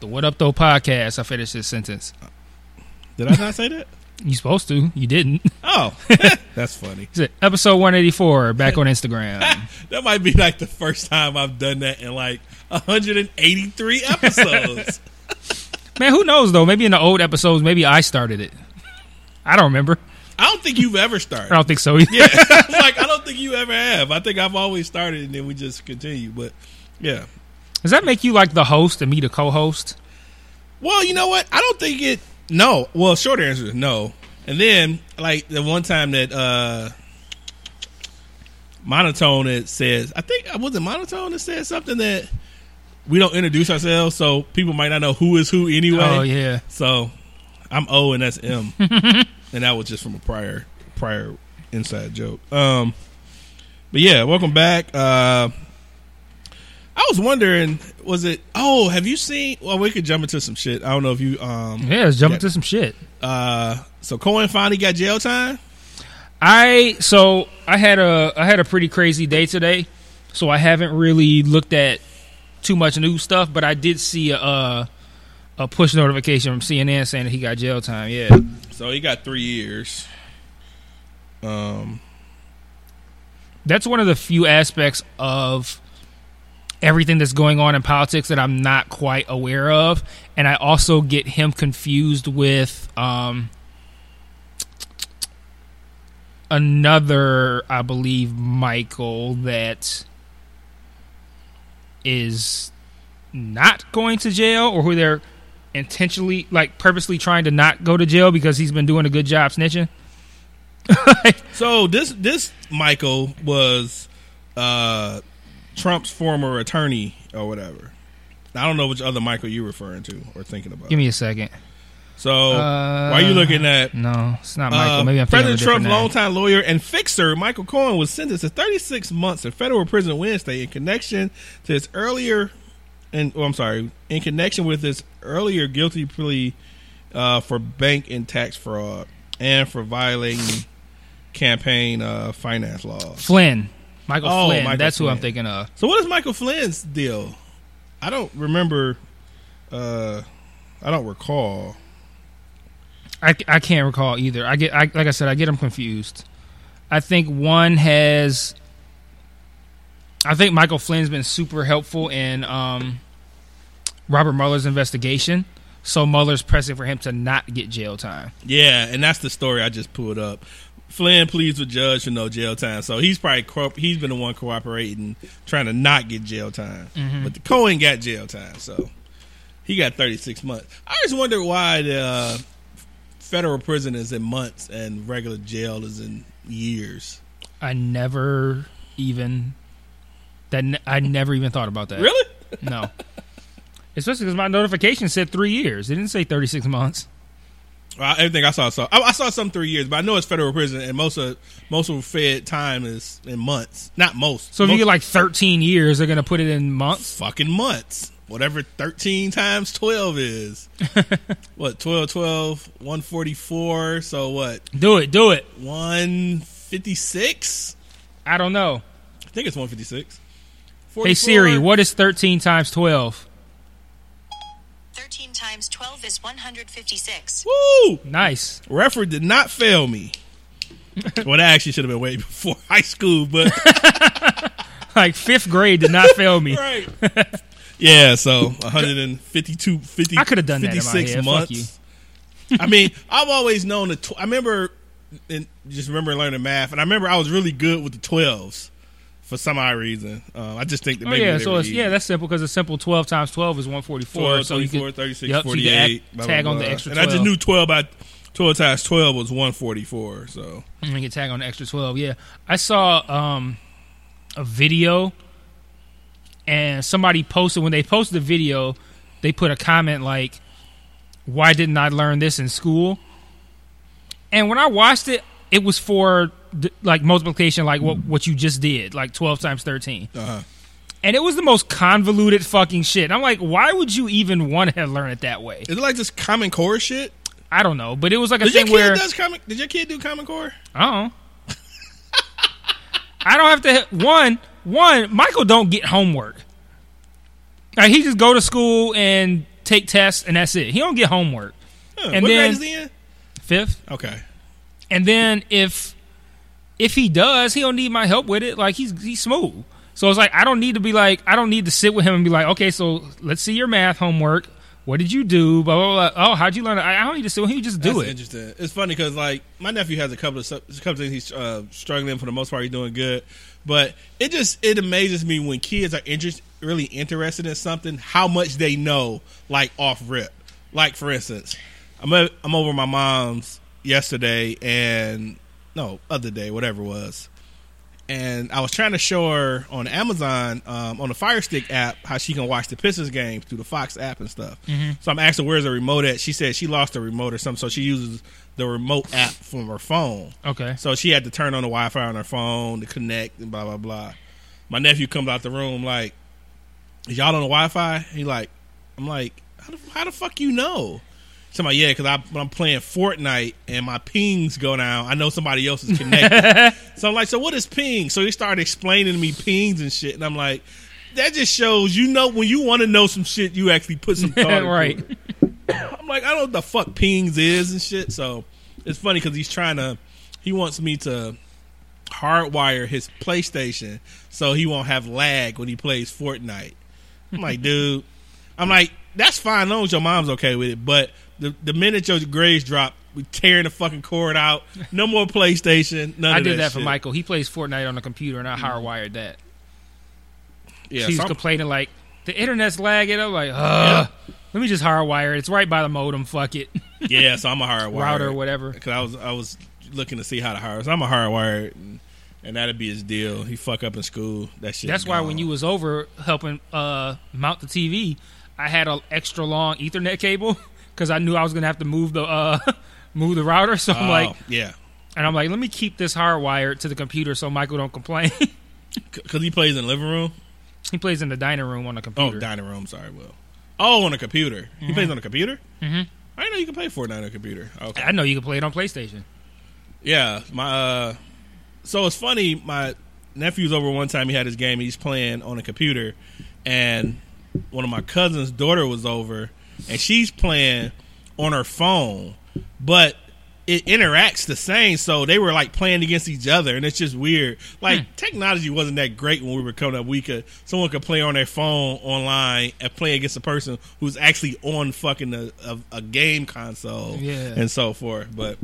The What Up Though podcast. I finished this sentence. Did I not say that? You supposed to. You didn't. Oh, that's funny. Episode 184 back on Instagram? That might be like the first time I've done that in like 183 episodes. Man, who knows, though? Maybe in the old episodes, maybe I started it. I don't remember. I don't think you've ever started. I don't think so either. Yeah, like I don't think you ever have. I think I've always started and then we just continue. But yeah, Does that make you like the host and me the co host? well, you know what? I don't think it. No. Well, short answer is no. And then like the one time that uh monotone that says, I think I was it monotone that said something that we don't introduce ourselves, so people might not know who is who anyway. Oh, yeah. So I'm O and that's M, and that was just from a prior prior inside joke. Um, but yeah, welcome back. Uh, I was wondering, was it? Oh, have you seen? Well, we could jump into some shit. I don't know if you. Um, Yeah, let's jump into some shit. uh, so Cohen finally got jail time. I so I had a I had a pretty crazy day today, so I haven't really looked at too much new stuff, but I did see a uh, a push notification from CNN saying that he got jail time. Yeah, So he got three years. Um, that's one of the few aspects of everything that's going on in politics that I'm not quite aware of, and I also get him confused with um, another, I believe, Michael that is not going to jail, or who they're intentionally, like, purposely trying to not go to jail because he's been doing a good job snitching. So this this Michael was uh, Trump's former attorney or whatever. I don't know which other Michael you're referring to or thinking about. Give me a second. so why are you looking at No, it's not Michael. uh, Maybe I'm President a Trump's longtime lawyer and fixer Michael Cohen was sentenced to 36 months in federal prison Wednesday in connection to his earlier and oh, I'm sorry in connection with his earlier guilty plea uh, for bank and tax fraud and for violating campaign uh, finance laws. Flynn. Michael Oh, Flynn. Michael That's who I'm thinking of. So what is Michael Flynn's deal? I don't remember. Uh, I don't recall. I, I can't recall either. I get I, like I said, I get them confused. I think one has. I think Michael Flynn's been super helpful in um, Robert Mueller's investigation. So Mueller's pressing for him to not get jail time. Yeah, and that's the story I just pulled up. Flynn pleads with judge for no jail time, so he's probably co- he's been the one cooperating, trying to not get jail time. But the Cohen got jail time, so he got thirty six months. I just wonder why the uh, federal prison is in months and regular jail is in years. I never even that ne- I never even thought about that. Really? No. Especially because my notification said three years. It didn't say thirty six months. Well, everything I saw, I saw I, I saw some three years, but I know it's federal prison, and most of most of Fed time is in months. Not most. So if most, you get like 13 years, they're going to put it in months. fucking months, whatever thirteen times twelve is. what 12, 12, 144, So what Do it, do it. one fifty six? I don't know. I think it's one fifty six. Hey Siri, what is 13 times 12? 13 times 12 is 156. Woo! Nice. Referee did not fail me. well, that actually should have been way before high school, but Like fifth grade did not fail me. right. Yeah, so 152, 50, I could have done that in my 56 head. Fuck months. I mean, I've always known the. Tw- I remember, and just remember learning math, and I remember I was really good with the twelves for some odd reason. Uh, I just think that Oh maybe yeah, so it's, easy. yeah, that's simple because a simple 12 times 12 is 144. 12, so you 24, could 36, yep, so you could 48, blah, tag blah, on the blah. extra And I 12. just knew 12 by 12 times 12 was 144. So And you can tag on the extra 12. Yeah. I saw um, a video and somebody posted, when they posted the video, they put a comment like, "Why didn't I learn this in school?" And when I watched it, it was for like multiplication, like what what you just did, like twelve times thirteen. Uh-huh. And it was the most convoluted fucking shit. I'm like, why would you even want to learn it that way? Is it like this Common Core shit? I don't know, but it was like a Did your thing kid where does common? Did your kid do Common Core? Oh. I don't have to one one Michael don't get homework. Like he just go to school and take tests and that's it. He don't get homework. Huh, And what then- grade is he in? Fifth. Okay. And then if if he does, he don't need my help with it. Like he's he's smooth. So it's like I don't need to be like I don't need to sit with him and be like, okay, so let's see your math homework. What did you do? Blah blah blah. Oh, how'd you learn? it? I I don't need to sit with him. You just do That's it. interesting. It's funny because like my nephew has a couple of a couple of things he's uh, struggling for the most part. He's doing good, but it just it amazes me when kids are interest really interested in something how much they know like off rip. Like for instance, I'm i I'm over my mom's yesterday and no other day whatever it was. And I was trying to show her on Amazon, um, on the Fire Stick app, how she can watch the Pistons games through the Fox app and stuff. So I'm asking where's the remote at? She said she lost the remote or something, so she uses the remote app from her phone. Okay. So she had to turn on the Wi Fi on her phone to connect and blah blah blah. My nephew comes out the room like, "Is y'all on the Wi Fi?" He like, I'm like, "How the, how the fuck you know?" So I'm like, "Yeah, because I, when I'm playing Fortnite and my pings go down, I know somebody else is connected." so I'm like, "So what is ping?" So he started explaining to me pings and shit, and I'm like, "That just shows you know when you want to know some shit, you actually put some thought into right. it." I'm like, I don't know what the fuck pings is and shit. So it's funny because he's trying to, he wants me to hardwire his PlayStation so he won't have lag when he plays Fortnite. I'm like, dude, I'm like, that's fine, as long as your mom's okay with it. But the the minute your grades drop, we tearing the fucking cord out. No more PlayStation. None I did that, that for. Michael. He plays Fortnite on the computer, and I hardwired that. Yeah, She's complaining like the internet's lagging. I'm like, ugh. Let me just hardwire it. It's right by the modem. Fuck it, yeah, so I'm a hardwire router, whatever. because I was I was looking to see how to hardwire. So I'm a hardwire, and, and that'd be his deal. He fuck up in school. That shit. That's why when you was over helping uh, mount the TV, I had an extra long Ethernet cable because I knew I was gonna have to move the uh, move the router. So I'm Oh, like, yeah, and I'm like, let me keep this hardwired to the computer so Michael don't complain. because he plays in the living room. he plays in the dining room on the computer. Oh, computer. dining room. Sorry, Will. Oh, on a computer. He plays on a computer. Mhm. I know you can play Fortnite on a computer. Okay. I know you can play it on PlayStation. Yeah, my. uh So it's funny. My nephew's over one time. He had his game. He's playing on a computer, and one of my cousin's daughter was over, and she's playing on her phone, but it interacts the same. So they were like playing against each other, and it's just weird. Like technology wasn't that great when we were coming up. We could someone could play on their phone online and play against a person who's actually on fucking a, a, a game console, Yeah. and so forth. But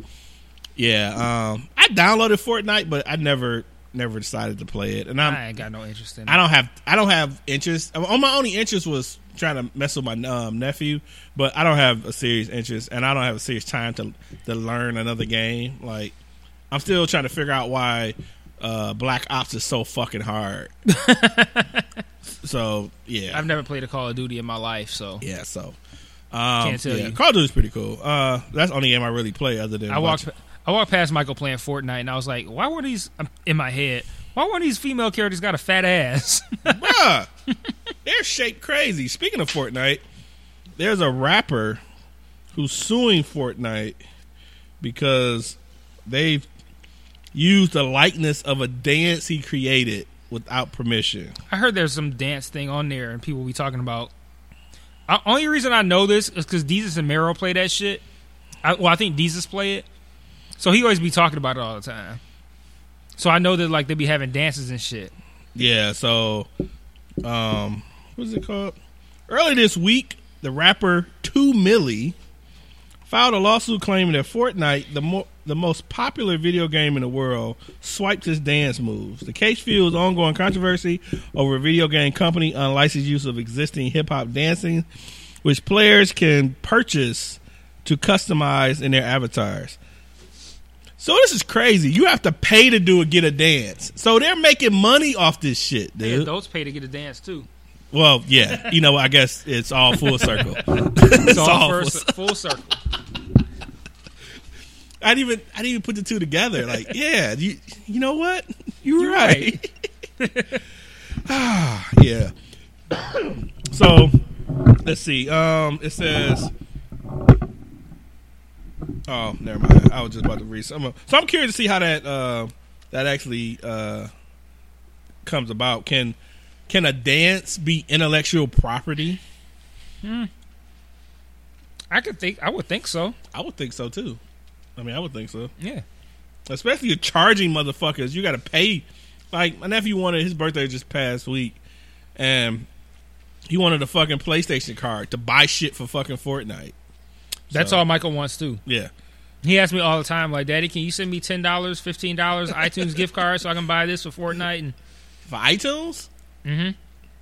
yeah, um, I downloaded Fortnite, but I never never decided to play it, and I'm I ain't got no interest in it. I don't have I don't have interest. On my only interest was trying to mess with my um, nephew, but I don't have a serious interest, and I don't have a serious time to to learn another game. Like I'm still trying to figure out why uh, Black Ops is so fucking hard. so yeah, I've never played a Call of Duty in my life, so yeah. So um, Can't tell yeah, you. Call of Duty's pretty cool. Uh, that's the only game I really play other than I walked. I walked past Michael playing Fortnite, and I was like, "Why were these in my head? Why weren't these female characters got a fat ass?" Bruh, they're shaped crazy. Speaking of Fortnite, there's a rapper who's suing Fortnite because they've used the likeness of a dance he created without permission. I heard there's some dance thing on there, and people be talking about. Uh, only reason I know this is because Deezus and Mero play that shit. I, well, I think Deezus play it, so he always be talking about it all the time. So I know that like they be having dances and shit. Yeah, so um what's it called? Early this week, the rapper 2 Milly filed a lawsuit claiming that Fortnite, the mo- the most popular video game in the world, swiped his dance moves. The case fuels ongoing controversy over a video game company unlicensed use of existing hip hop dancing, which players can purchase to customize in their avatars. So this is crazy. You have to pay to do a get a dance. So they're making money off this shit, dude. adults pay to get a dance too. Well, yeah, you know, I guess it's all full circle. It's all all first, full circle. I didn't even I didn't even put the two together. Like, yeah, you you know what? You're right. Ah, yeah. so let's see. Um, it says. Oh, never mind. I was just about to read some. So I'm curious to see how that uh, that actually uh, comes about. Can can a dance be intellectual property? Hmm. I could think. I would think so. I would think so too. I mean, I would think so. Yeah. especially you're charging motherfuckers. You got to pay. Like my nephew wanted his birthday just past week, and he wanted a fucking PlayStation card to buy shit for fucking Fortnite. That's So- all Michael wants too. Yeah, He asks me all the time, like, "Daddy, can you send me ten dollars, fifteen dollars iTunes gift card so I can buy this for Fortnite?" And for iTunes. Mm-hmm.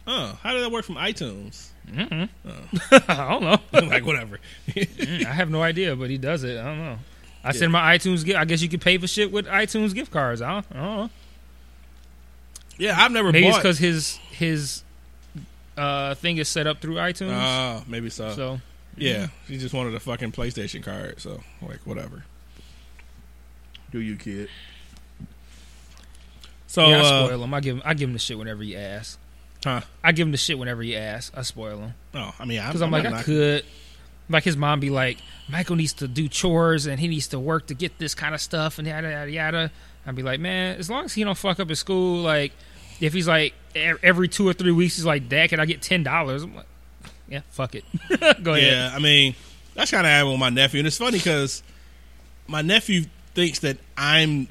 Oh, how did that work from iTunes? Mm-hmm. I don't know. like whatever. I have no idea, but he does it. I don't know. I send my iTunes gift. I guess you can pay for shit with iTunes gift cards. I don't, I don't know. yeah, I've never Maybe it's because his his uh, thing is set up through iTunes. Oh, maybe so. so Yeah, he just wanted a fucking PlayStation card. So like whatever. Do you, kid? So yeah, I uh, spoil him. I give him. I give him the shit whenever he asks. huh? I give him the shit whenever he asks. I spoil him Oh, I mean, I'm, because I'm, like not I could. Like his mom be like, Michael needs to do chores and he needs to work to get this kind of stuff and yada yada yada. I'd be like, man, as long as he don't fuck up his school, like if he's like e- every two or three weeks, he's like, Dad, can I get ten dollars? I'm like, yeah, fuck it. Go ahead. Yeah, I mean, that's kind of happened with my nephew, and it's funny because my nephew thinks that I'm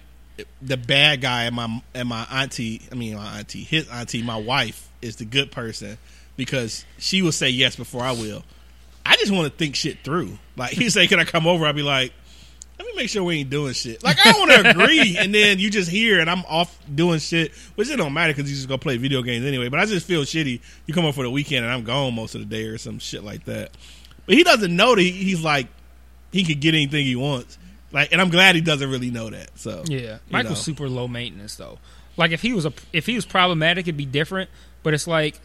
the bad guy, and my and my auntie, I mean my auntie, his auntie, my wife is the good person because she will say yes before I will. I just want to think shit through. Like he say, "Can I come over?" I'd be like, "Let me make sure we ain't doing shit." Like I don't want to agree, and then you just hear, and I'm off doing shit, which it don't matter because you just gonna play video games anyway. But I just feel shitty. You come up for the weekend, and I'm gone most of the day or some shit like that. But he doesn't know that he- he's like he could get anything he wants. Like, and I'm glad he doesn't really know that. So Yeah, Michael's know. super low maintenance though. Like if he was a if he was problematic, it'd be different. But it's like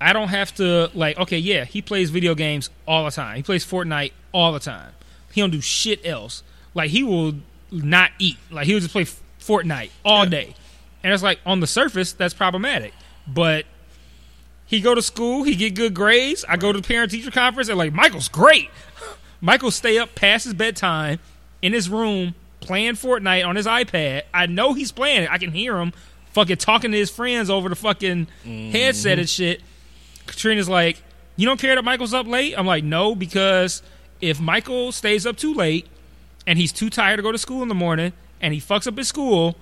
I don't have to like. Okay, yeah, he plays video games all the time. He plays Fortnite all the time. He don't do shit else. Like he will not eat. Like he'll just play Fortnite all Yeah. day. And it's like on the surface that's problematic, but he go to school, he get good grades. I go to the parent teacher conference and like Michael's great. Michael stay up past his bedtime in his room playing Fortnite on his iPad. I know he's playing it. I can hear him fucking talking to his friends over the fucking mm-hmm. headset and shit. Katrina's like, "You don't care that Michael's up late?" I'm like, "No, because if Michael stays up too late and he's too tired to go to school in the morning and he fucks up his school,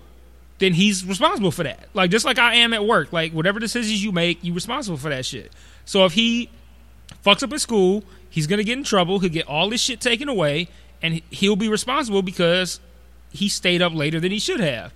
then he's responsible for that. Like just like I am at work. Like whatever decisions you make, you're responsible for that shit. So if he fucks up at school, he's gonna get in trouble. He'll get all this shit taken away, and he- he'll be responsible because he stayed up later than he should have.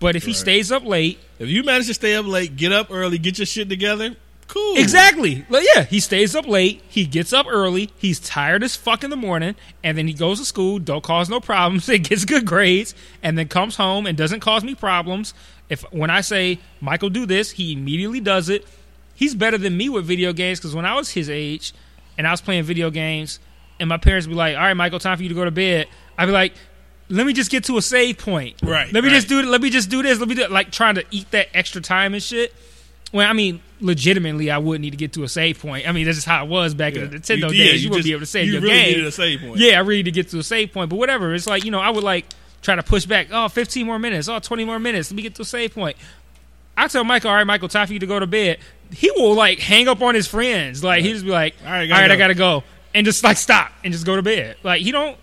But if he stays up late, if you manage to stay up late, get up early, get your shit together, cool. exactly, like, yeah, he stays up late. He gets up early. He's tired as fuck in the morning, and then he goes to school. Don't cause no problems. and gets good grades, and then comes home and doesn't cause me problems. If when I say Michael do this, he immediately does it. He's better than me with video games because when I was his age and I was playing video games, and my parents would be like, "All right, Michael, time for you to go to bed," I'd be like. Let me just get to a save point. Right, Let me just right. do. Let me just do this. Let me do like trying to eat that extra time and shit. Well, I mean, legitimately, I would need to get to a save point. I mean, that's just how it was back in the Nintendo You- yeah, days. You, you wouldn't be able to save you your really game. needed a save point. Yeah, I really need to get to a save point. But whatever. It's like, you know, I would like try to push back. Oh, 15 more minutes. Oh, 20 more minutes. Let me get to a save point. I tell Michael, all right, Michael, time for you to go to bed. He will like hang up on his friends. Like he just be like, All right, all right, go." I gotta go, and just like stop and just go to bed. Like he don't.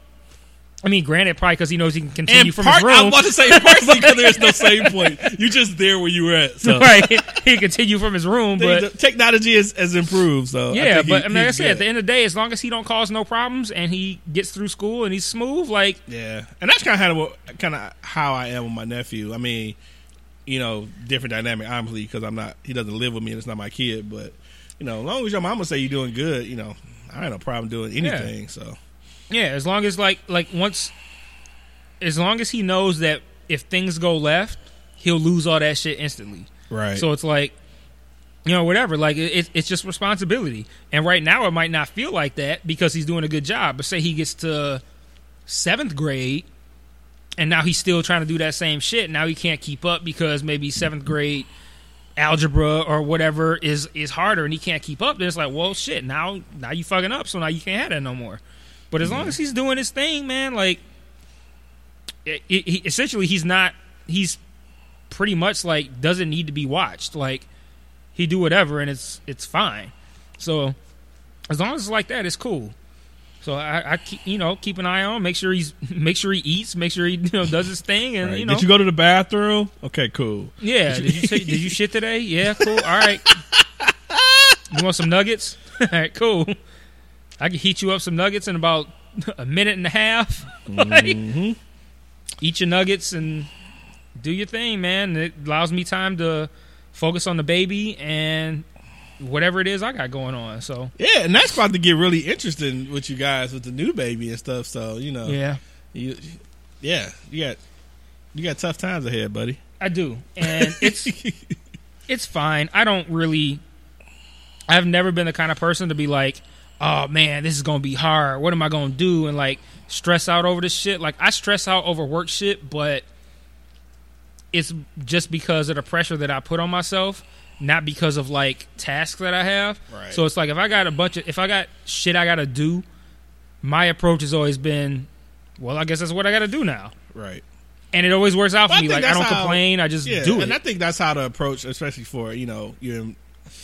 I mean, granted, probably because he knows he can continue And from part, his room. I about to say partially because there's no save point. You're just there where you were at. So right, he can continue from his room, but the technology has, has improved. So I Yeah, he- but I mean, like I said, at the end of the day, as long as he don't cause no problems and he gets through school and he's smooth, like Yeah, and that's kind of what kind of how I am with my nephew. I mean, you know, different dynamic, obviously, because I'm not. He doesn't live with me, and it's not my kid. But you know, as long as your mama say you're doing good, you know, I ain't no problem doing anything. So yeah, as long as like like once, as long as he knows that if things go left, he'll lose all that shit instantly. right. So it's like, you know, whatever. Like it, it, it's just responsibility. And right now, it might not feel like that because he's doing a good job. But say he gets to seventh grade, and now he's still trying to do that same shit. Now he can't keep up because maybe seventh grade algebra or whatever is is harder, and he can't keep up. Then it's like, well, shit. Now now you fucking up, so now you can't have that no more. But as long mm-hmm. as he's doing his thing, man, like it, it, he, essentially he's not he's pretty much like doesn't need to be watched. Like he do whatever and it's it's fine. So as long as it's like that, it's cool. So I, I keep, you know keep an eye on, make sure he's make sure he eats, make sure he you know does his thing, and Right. you know Did you go to the bathroom? Okay, cool. yeah. Did you did you shit today? Yeah, cool. All right. You want some nuggets? All right, cool. I can heat you up some nuggets in about a minute and a half. Like, mm-hmm. eat your nuggets and do your thing, man. It allows me time to focus on the baby and whatever it is I got going on. So Yeah, and that's about to get really interesting with you guys with the new baby and stuff. So you know, yeah, you, yeah, you got you got tough times ahead, buddy. I do, and it's it's fine. I don't really. I've never been the kind of person to be like, "Oh man, this is gonna be hard. What am I gonna do?" and like stress out over this shit. Like I stress out over work shit, but it's just because of the pressure that I put on myself, not because of like tasks that I have. Right. So it's like if I got a bunch of if I got shit I gotta do, my approach has always been, well, I guess that's what I gotta do now, Right. and it always works out for Well, I me. Like I don't how- complain. I just Yeah, do it. and. I think that's how to approach, especially for you know you're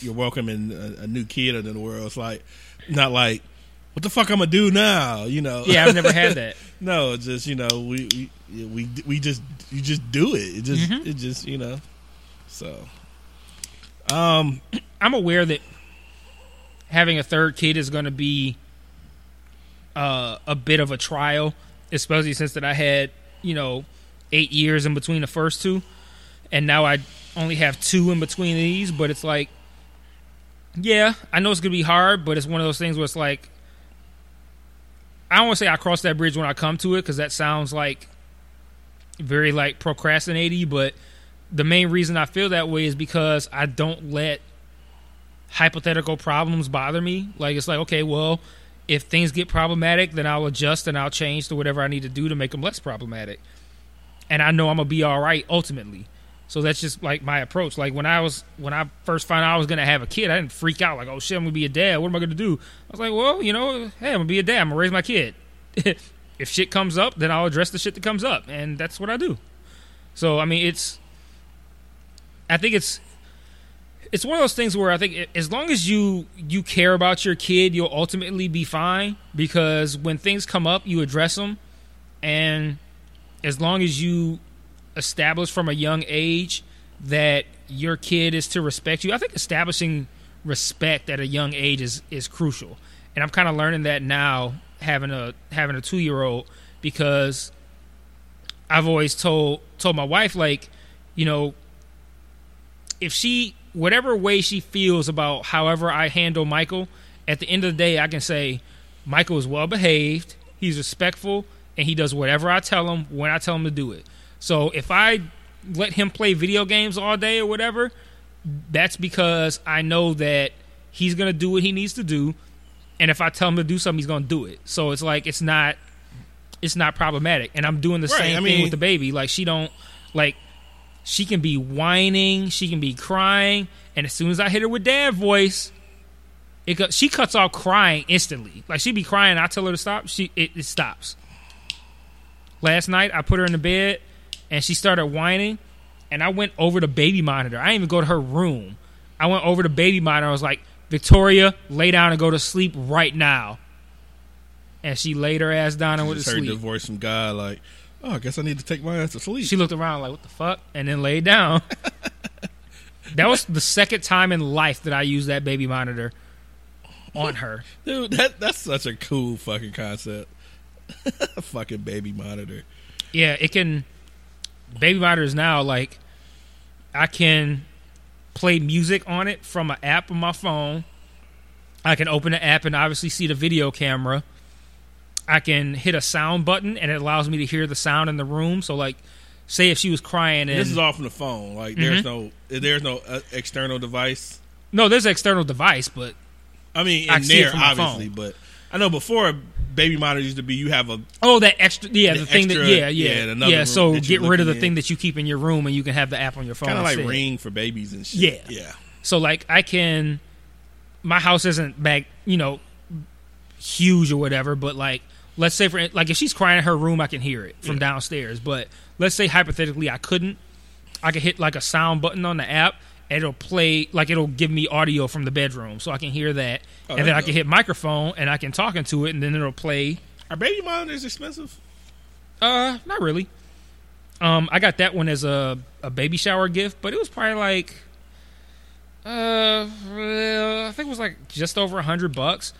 you're welcoming a, a new kid into the world. It's like not like what the fuck I'm gonna do now, you know? yeah, I've never had that. no, it's just you know we we we we just you just do it. It just Mm-hmm. it just you know. So, um, I'm aware that having a third kid is going to be uh, a bit of a trial, especially since that I had you know eight years in between the first two, and now I only have two in between these. But it's like, yeah, I know it's to be hard, but it's one of those things where it's like, I don't want to say I cross that bridge when I come to it because that sounds like very like procrastinating, but the main reason I feel that way is because I don't let hypothetical problems bother me. Like it's like, okay, well, if things get problematic, then I'll adjust and I'll change to whatever I need to do to make them less problematic. And I know I'm gonna be all right ultimately. So that's just like my approach. Like when I was when I first found out I was gonna have a kid, I didn't freak out like, oh shit, I'm gonna be a dad. What am I gonna do? I was like, well, you know, hey, I'm gonna be a dad. I'm gonna raise my kid. if shit comes up, then I'll address the shit that comes up, and that's what I do. So I mean, it's I think it's it's one of those things where I think as long as you you care about your kid, you'll ultimately be fine because when things come up, you address them, and as long as you establish from a young age that your kid is to respect you, I think establishing respect at a young age is is crucial. And I'm kind of learning that now having a having a 2-year-old because I've always told told my wife like, you know, if she whatever way she feels about however I handle Michael, at the end of the day I can say Michael is well behaved, he's respectful, and he does whatever I tell him when I tell him to do it. So if I let him play video games all day or whatever, that's because I know that he's gonna do what he needs to do, and if I tell him to do something, he's gonna do it. So it's like it's not it's not problematic, and I'm doing the Right, same I thing mean- with the baby. Like she don't like she can be whining, she can be crying, and as soon as I hit her with dad voice, it she cuts off crying instantly. Like she'd be crying, I tell her to stop, she it, it stops. Last night I put her in the bed and she started whining, and I went over the baby monitor. I didn't even go to her room. I went over the baby monitor. I was like, Victoria, lay down and go to sleep right now. And she laid her ass down and went to heard sleep. the voice from God like, oh, I guess I need to take my ass to sleep. She looked around like, "What the fuck?" and then laid down. that was the second time in life that I used that baby monitor on her. Dude, that that's such a cool fucking concept. fucking baby monitor. Yeah, it can. Baby monitors now, like, I can play music on it from an app on my phone. I can open the app and obviously see the video camera. I can hit a sound button and it allows me to hear the sound in the room. So, like, say if she was crying and this is all from the phone. Like, there's Mm-hmm. no there's no uh, external device. No, there's an external device, but I mean, I in it there obviously, phone. but I know before baby monitor used to be you have a oh, that extra, yeah, the, The thing extra- that, yeah, yeah, yeah, another yeah. So get rid of the looking thing that you keep in your room, and you can have the app on your phone. kind of like ring for babies and shit. Yeah. yeah. So like I can, my house isn't back, you know, huge or whatever. But like, let's say for like if she's crying in her room, I can hear it from Yeah. downstairs. But let's say hypothetically I couldn't, I could hit like a sound button on the app. It'll play like it'll give me audio from the bedroom, so I can hear that, Oh, and then I can hit microphone and I can talk into it, and then it'll play Are baby monitors expensive? uh, not really. Um, I got that one as a a baby shower gift, but it was probably like, uh, I think it was like just over a hundred bucks.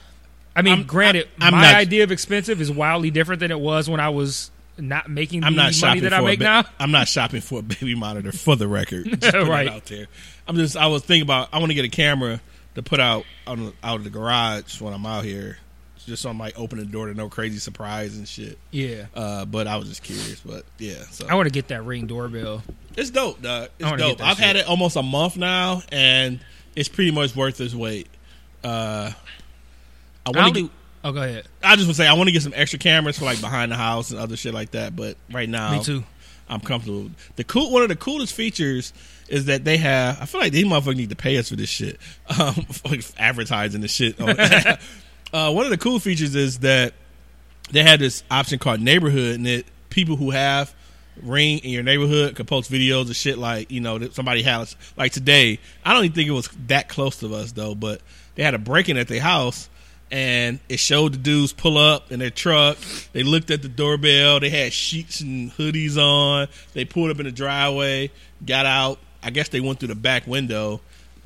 I mean, I'm- granted, I'm my not- idea of expensive is wildly different than it was when I was not making the I'm not money that I make ba- now. I'm not shopping for a baby monitor for the record. Right. it out there. I'm just. I was thinking about. I want to get a camera to put out on out of the garage when I'm out here, just so I might open the door to no crazy surprise and shit. Yeah, Uh, but I was just curious. But yeah, so I want to get that ring doorbell. it's dope, dog. It's dope. I've had it almost a month now, and it's pretty much worth its weight. Uh, I want to. Oh, go ahead. I just would say I want to get some extra cameras for like behind the house and other shit like that. But right now, Me too. I'm comfortable. The cool one of the coolest features is that they have. I feel like these motherfuckers need to pay us for this shit. Um, for, like advertising the shit. on- uh, one of the cool features is that they have this option called neighborhood, and that people who have ring in your neighborhood could post videos of shit like you know that somebody has like today. I don't even think it was that close to us though, but they had a break in at their house. And it showed the dudes pull up in their truck. They looked at the doorbell. They had sheets and hoodies on. They pulled up in the driveway, got out. I guess they went through the back window,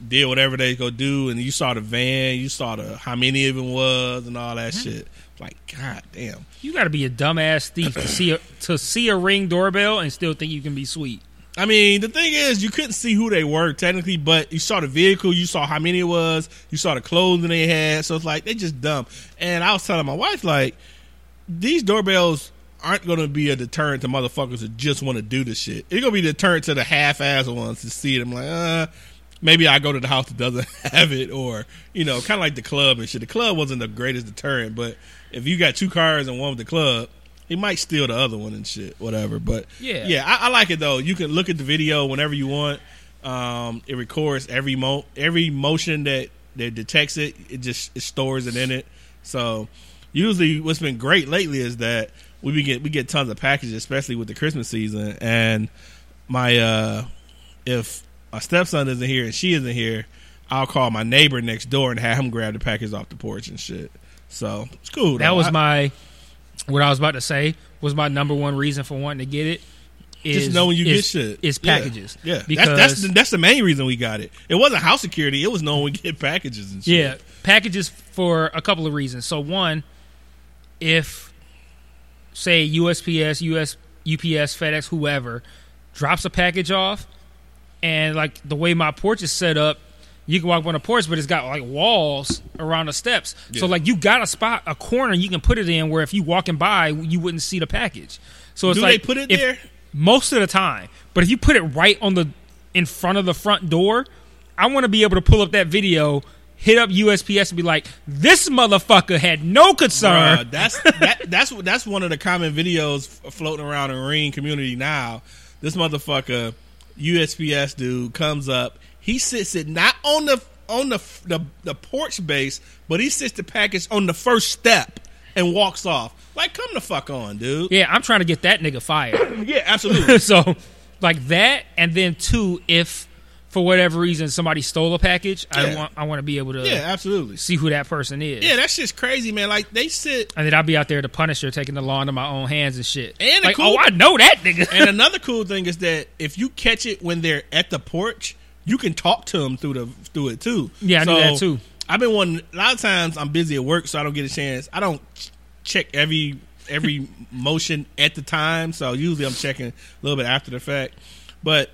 did whatever they go do, and you saw the van. You saw the how many of them was and all that shit. Like, god damn. You got to be a dumbass thief to see a to see a ring doorbell and still think you can be sweet. I mean, the thing is, you couldn't see who they were technically, but you saw the vehicle, you saw how many it was, you saw the clothing they had. So it's like they just dumb. And I was telling my wife, like, these doorbells aren't going to be a deterrent to motherfuckers that just want to do this shit. It's going to be a deterrent to the half-ass ones to see it. I'm like, uh, maybe I go to the house that doesn't have it, or you know, kind of like the club and shit. The club wasn't the greatest deterrent, but if you got two cars and one with the club. He might steal the other one and shit, whatever. But Yeah. yeah, I, I like it though. You can look at the video whenever you want. Um, it records every mo every motion that that detects it. It just it stores it in it. So usually, what's been great lately is that we get we get tons of packages, especially with the Christmas season. And my uh, if my stepson isn't here and she isn't here, I'll call my neighbor next door and have him grab the package off the porch and shit. So it's cool. That though. was I- my what I was about to say was my number one reason for wanting to get it. Is, just know when you get is- shit. is Yeah. packages. Yeah, because that's that's the, that's the main reason we got it. It wasn't house security. It was knowing we get packages and shit. yeah packages for a couple of reasons. So one, if say USPS, US, UPS, FedEx, whoever drops a package off, and like the way my porch is set up, you can walk on the porch, but it's got like walls around the steps. So like you got a spot, a corner you can put it in where if you walking by, you wouldn't see the package. So it's Do like they put it if- there? most of the time. But if you put it right on the in front of the front door, I want to be able to pull up that video, hit up USPS, and be like, "This motherfucker had no concern." Bruh, that's that, that's that's one of the common videos floating around in Ring community now. This motherfucker, USPS dude, comes up. He sits it not on the on the the, the porch base, but he sits the package on the first step and walks off. Like, come the fuck on, dude. Yeah, I'm trying to get that nigga fired. Yeah, absolutely. so, like that, and then two, if for whatever reason somebody stole a package, I want I want to be able to yeah, absolutely. see who that person is. Yeah, that's just crazy, man. Like they sit and then I'll be out there the Punisher taking the law into my own hands and shit. And like, cool- oh, I know that nigga. and another cool thing is that if you catch it when they're at the porch, you can talk to them through the through it too. Yeah, I do that too. I've been one. A lot of times I'm busy at work, so I don't get a chance. I don't check every every motion at the time. So usually I'm checking a little bit after the fact. But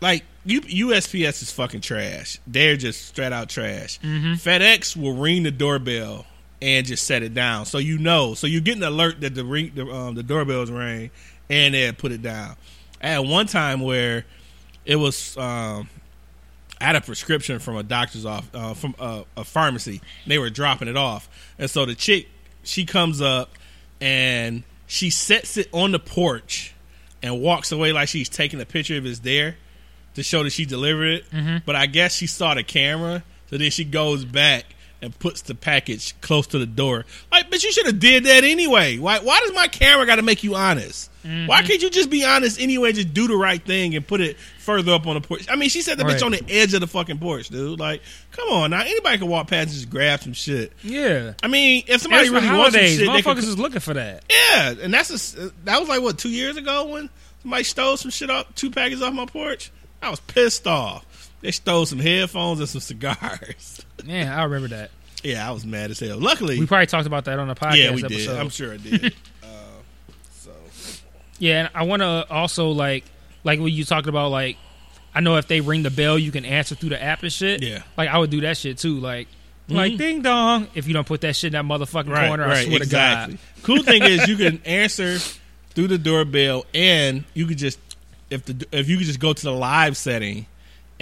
like USPS is fucking trash. They're just straight out trash. Mm-hmm. FedEx will ring the doorbell and just set it down, so you know. So you get an alert that the ring the, um, the doorbell's ring, and they put it down. I had one time where it was um, I had a prescription from a doctor's off uh, from a, a pharmacy. They were dropping it off, and so the chick she comes up and she sets it on the porch and walks away like she's taking a picture of it's there to show that she delivered it. But I guess she saw the camera, so then she goes back and puts the package close to the door. Like, but you should have did that anyway. Why? Why does my camera got to make you honest? Why mm-hmm. can't you just be honest anyway? Just do the right thing and put it further up on the porch. I mean, she said the bitch on the edge of the fucking porch, dude. Like, come on now. Anybody can walk past and just grab some shit. Yeah. I mean, if somebody really wants some shit, Motherfuckers could, is looking for that. yeah, and that's a that was like what two years ago when somebody stole some shit off two packages off my porch. I was pissed off. They stole some headphones and some cigars. Yeah, I remember that. yeah, I was mad as hell. Luckily, We probably talked about that on the podcast yeah, we episode. did. I'm sure I did. uh, so Yeah, and I want to also like like when you talking about like I know if they ring the bell, you can answer through the app and shit. Yeah. like I would do that shit too. Like like ding dong. If you don't put that shit in that motherfucking right, corner, I swear exactly. to God. Cool thing is you can answer through the doorbell, and you could just if the if you could just go to the live setting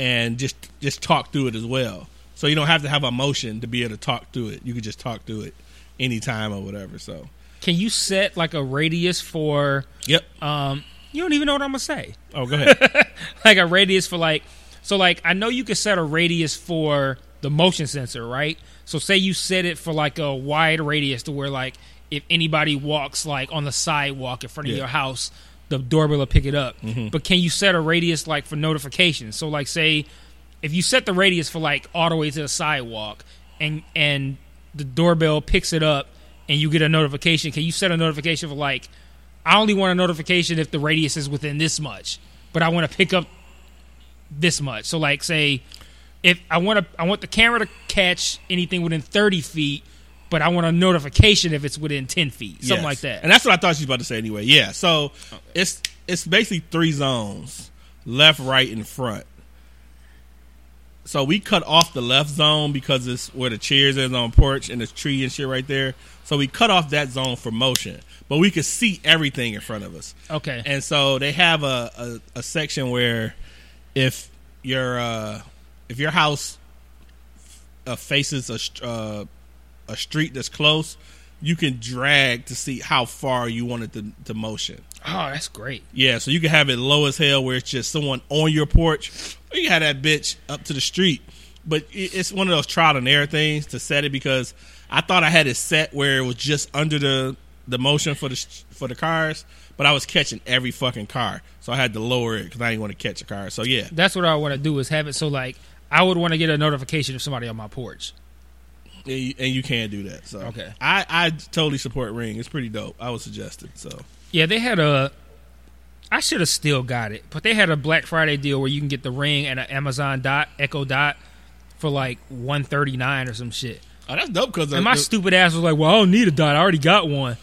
and just just talk through it as well. So you don't have to have a motion to be able to talk through it. You could just talk through it anytime or whatever. So Can you set like a radius for? yep. um You don't even know what I'm gonna say. Oh, go ahead. like a radius for like so like I know you can set a radius for the motion sensor, right? So say you set it for like a wide radius to where like if anybody walks like on the sidewalk in front of Yeah. your house, the doorbell will pick it up. Mm-hmm. But can you set a radius like for notifications? So like say if you set the radius for like all the way to the sidewalk and and the doorbell picks it up and you get a notification, can you set a notification for like I only want a notification if the radius is within this much, but I want to pick up this much. So like say if I want to I want the camera to catch anything within 30 feet, but I want a notification if it's within 10 feet. Something Yes. like that. And that's what I thought she was about to say anyway. Yeah. So it's it's basically three zones: left, right, and front. So we cut off the left zone because it's where the chairs is on porch and the tree and shit right there. So we cut off that zone for motion, but we could see everything in front of us. okay. And so they have a, a, a section where if your uh, if your house uh, faces a uh, a street that's close, you can drag to see how far you want it to, to motion. oh, that's great. Yeah, so you can have it low as hell where it's just someone on your porch, or you have that bitch up to the street. But it's one of those trial and error things to set it because I thought I had it set where it was just under the the motion for the for the cars, but I was catching every fucking car, so I had to lower it because I didn't want to catch a car. So yeah, That's what I want to do is have it so like I would want to get a notification if somebody on my porch. And you, and you can do that. So Okay. I I totally support Ring. It's pretty dope. I would suggest it. So Yeah, they had a. I should have still got it, but they had a Black Friday deal where you can get the ring and an Amazon Dot Echo Dot for like one thirty nine or some shit. oh, that's dope because And my stupid ass was like, "Well, I don't need a dot. I already got one."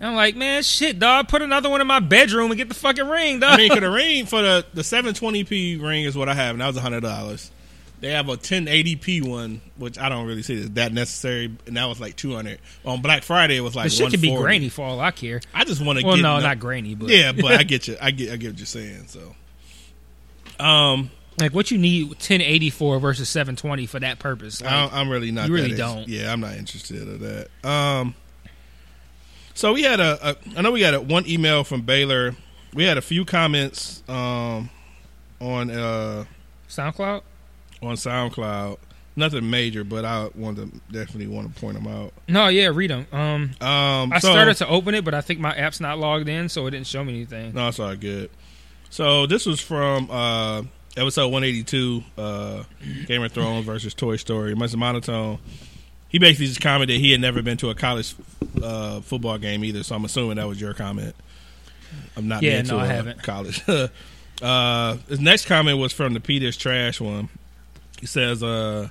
And I'm like, "Man, shit, dog. Put another one in my bedroom and get the fucking ring, dog." I mean, for the ring for the the 720p ring is what I have, and that was hundred dollars. They have a 1080p one, which I don't really see as that necessary, and that was like 200. On Black Friday, it was like the shit could be grainy for all I care. I just want to Well, get no, no- not grainy, but yeah, but I get you. I get I get what you're saying. So, um, like what you need 1084 versus 720 for that purpose. Like, I don't- I'm really not. you really that don't. Yeah, I'm not interested in that. Um, so we had a, a I know we got a, one email from Baylor. We had a few comments um on uh SoundCloud. On SoundCloud. Nothing major, but I want to definitely want to point them out. No, yeah, read them. Um, Um, I so- started to open it, but I think my app's not logged in, so it didn't show me anything. No, it's all good. So this was from uh, episode 182, uh, Game of Thrones versus Toy Story. Mr. Monotone. He basically just commented he had never been to a college uh, football game either, so I'm assuming that was your comment. I'm not Yeah, been to no, I a haven't. college. uh, his next comment was from the Peter's Trash one. He says, uh,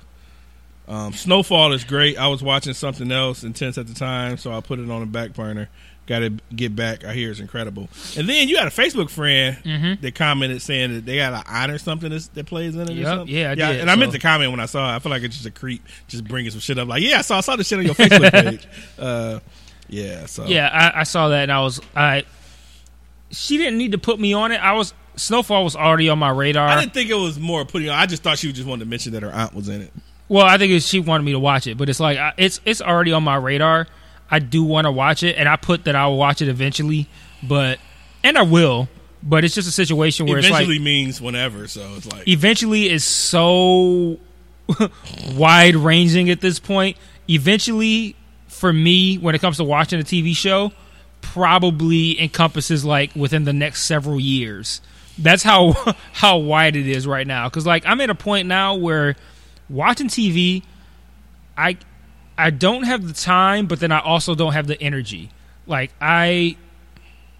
um, Snowfall is great. I was watching something else intense at the time, so I put it on the back burner. Got to get back. I hear it's incredible. And then you got a Facebook friend Mhm. that commented saying that they got an honor something that's, that plays in it. or Yep, something. yeah, I did, And I meant so- to comment when I saw it. I feel like it's just a creep, just bringing some shit up. Like, yeah, I saw, I saw the shit on your Facebook page. Uh, yeah, so Yeah, I, I saw that and I was I. She didn't need to put me on it. I was Snowfall was already on my radar. I didn't think it was more putting on. I just thought she just wanted to mention that her aunt was in it. Well, I think it's, she wanted me to watch it, but it's like I, it's it's already on my radar. I do want to watch it, and I put that I'll watch it eventually, but and I will. But it's just a situation where Eventually it's like means whenever, so it's like eventually is so wide ranging at this point. Eventually, for me, when it comes to watching a TV show, probably encompasses like within the next several years. That's how how wide it is right now. Because like I'm at a point now where watching TV, I I don't have the time, but then I also don't have the energy. Like I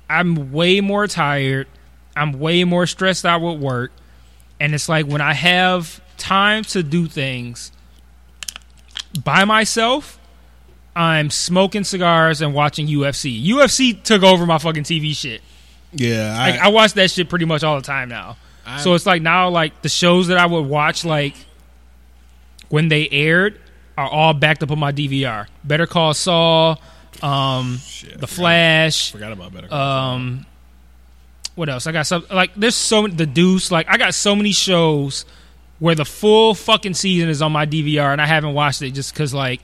I'm way more tired. I'm way more stressed out with work. And it's like when I have time to do things by myself, I'm smoking cigars and watching UFC. UFC took over my fucking TV shit. Yeah. I, Like I watch that shit pretty much all the time now. I- so it's like now like the shows that I would watch like when they aired are all backed up on my DVR. Better Call Saul, um, Shit, The Flash, forgot about Better Call Saul. um, what else? I got some like there's so the Deuce. Like I got so many shows where the full fucking season is on my DVR and I haven't watched it just because like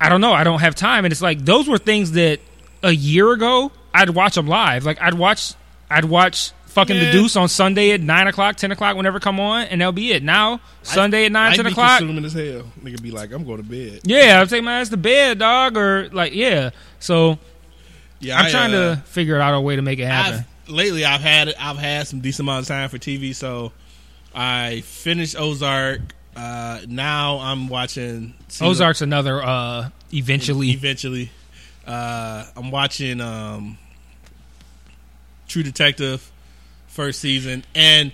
I don't know. I don't have time, and it's like those were things that a year ago I'd watch them live. Like I'd watch, I'd watch fucking Yeah. the Deuce on Sunday at nine o'clock, ten o'clock, whenever come on, and that'll be it. Now Sunday at nine, I'd ten be o'clock. consuming as hell. Nigga be like, I'm going to bed. Yeah, I'll take my ass to bed, dog, or like yeah. So Yeah, I'm I, trying uh, to figure out a way to make it happen. I've, lately, I've had I've had some decent amount of time for TV, so I finished Ozark. Uh, now I'm watching season- Ozark's another uh eventually. Eventually, uh, I'm watching um, True Detective first season, and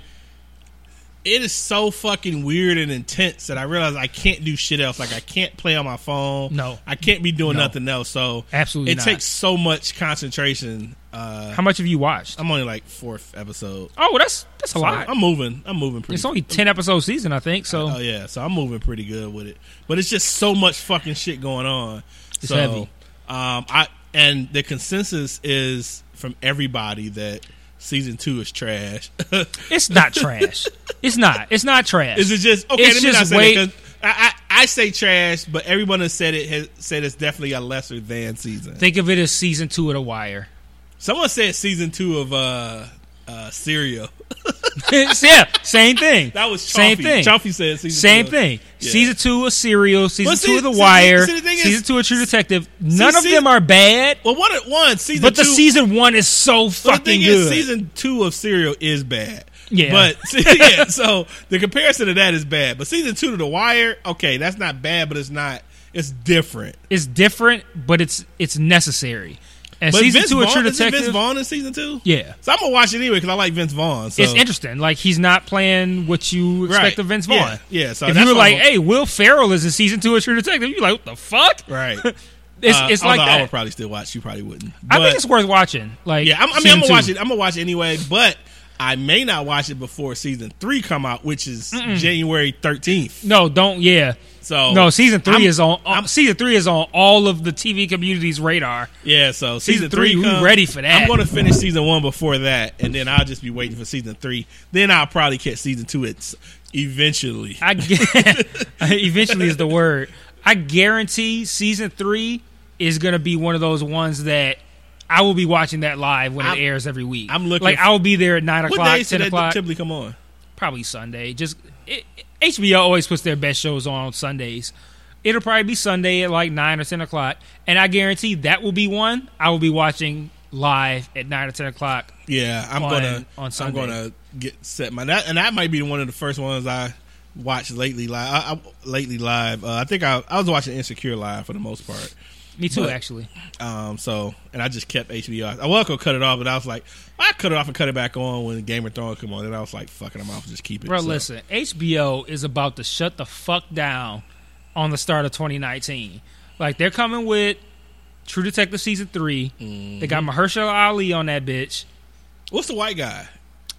it is so fucking weird and intense that I realize I can't do shit else. Like I can't play on my phone. No. I can't be doing No. nothing else. So Absolutely it not. takes so much concentration. Uh, How much have you watched? I'm only like fourth episode. Oh, that's that's a So lot. I'm moving. I'm moving pretty. It's only ten episode season, I think. So Oh yeah, so I'm moving pretty good with it. But it's just so much fucking shit going on. It's so, heavy. Um, I and the consensus is from everybody that season two is trash. it's not trash. It's not. It's not trash. is it just okay? It's let me just not say that I, I I say trash, but everyone has said it has said it's definitely a lesser than season. Think of it as season two of The Wire. Someone said season two of uh uh Serial. yeah, same thing. That was same thing. Chalfie said season Same two. thing. Yeah. Season two of Serial, season see- two of The see- Wire, see, the thing is- season two of True Detective. None of them are bad, Well, one one season but the season one is so fucking good. is, season two of Serial is bad. Yeah. but yeah, so the comparison to that is bad. But season two to The Wire, okay, that's not bad, but it's not. It's different. it's different, but it's it's necessary. And But season Vince two of Vaughn, True is Vince Vaughn in season two. yeah, So I'm gonna watch it anyway because I like Vince Vaughn. So. it's interesting. Like he's not playing what you expect Right. of Vince Vaughn. Yeah, yeah, so if you were like, "Hey, Will Ferrell is in season two of True Detective," you're like, "What the fuck?" right. It's Uh, it's like although I would probably still watch. You probably wouldn't. I think it's worth watching. Like, Yeah, I'm, I mean, I'm gonna two. watch it. I'm gonna watch it anyway, but I may not watch it before season three come out, which is January 13th. No, don't. Yeah, So no. Season 3 I'm- is on. Uh, I'm- season three is on all of the TV community's radar. Yeah, so Season season, three, we come- ready for that. I'm going to finish season one before that, and then I'll just be waiting for season three. Then I'll probably catch season two. It's eventually. I eventually is the word. I guarantee season three is going to be one of those ones that I will be watching that live when I'm- it airs every week. I'm looking like I will be there at nine o'clock, ten o'clock, typically come on? probably Sunday. Just it, HBO always puts their best shows on on Sundays. It'll probably be Sunday at like nine or ten o'clock, and I guarantee that will be one I will be watching live at nine or ten o'clock. Yeah, I'm On- gonna on I'm gonna get set my that, and that might be one of the first ones I watched lately live. I, I, lately live. Uh, I think I I was watching Insecure live for the most part. Me too, But- actually. Um, so and I just kept HBO. I was gonna cut it off, but I was like, I cut it off and cut it back on when Game of Thrones come on. And I was like, fucking, I'm off. Just keep it. Bro, So, listen, HBO is about to shut the fuck down on the start of 2019. Like they're coming with True Detective season 3 They got Mm-hmm. Mahershala Ali on that bitch. What's the white guy?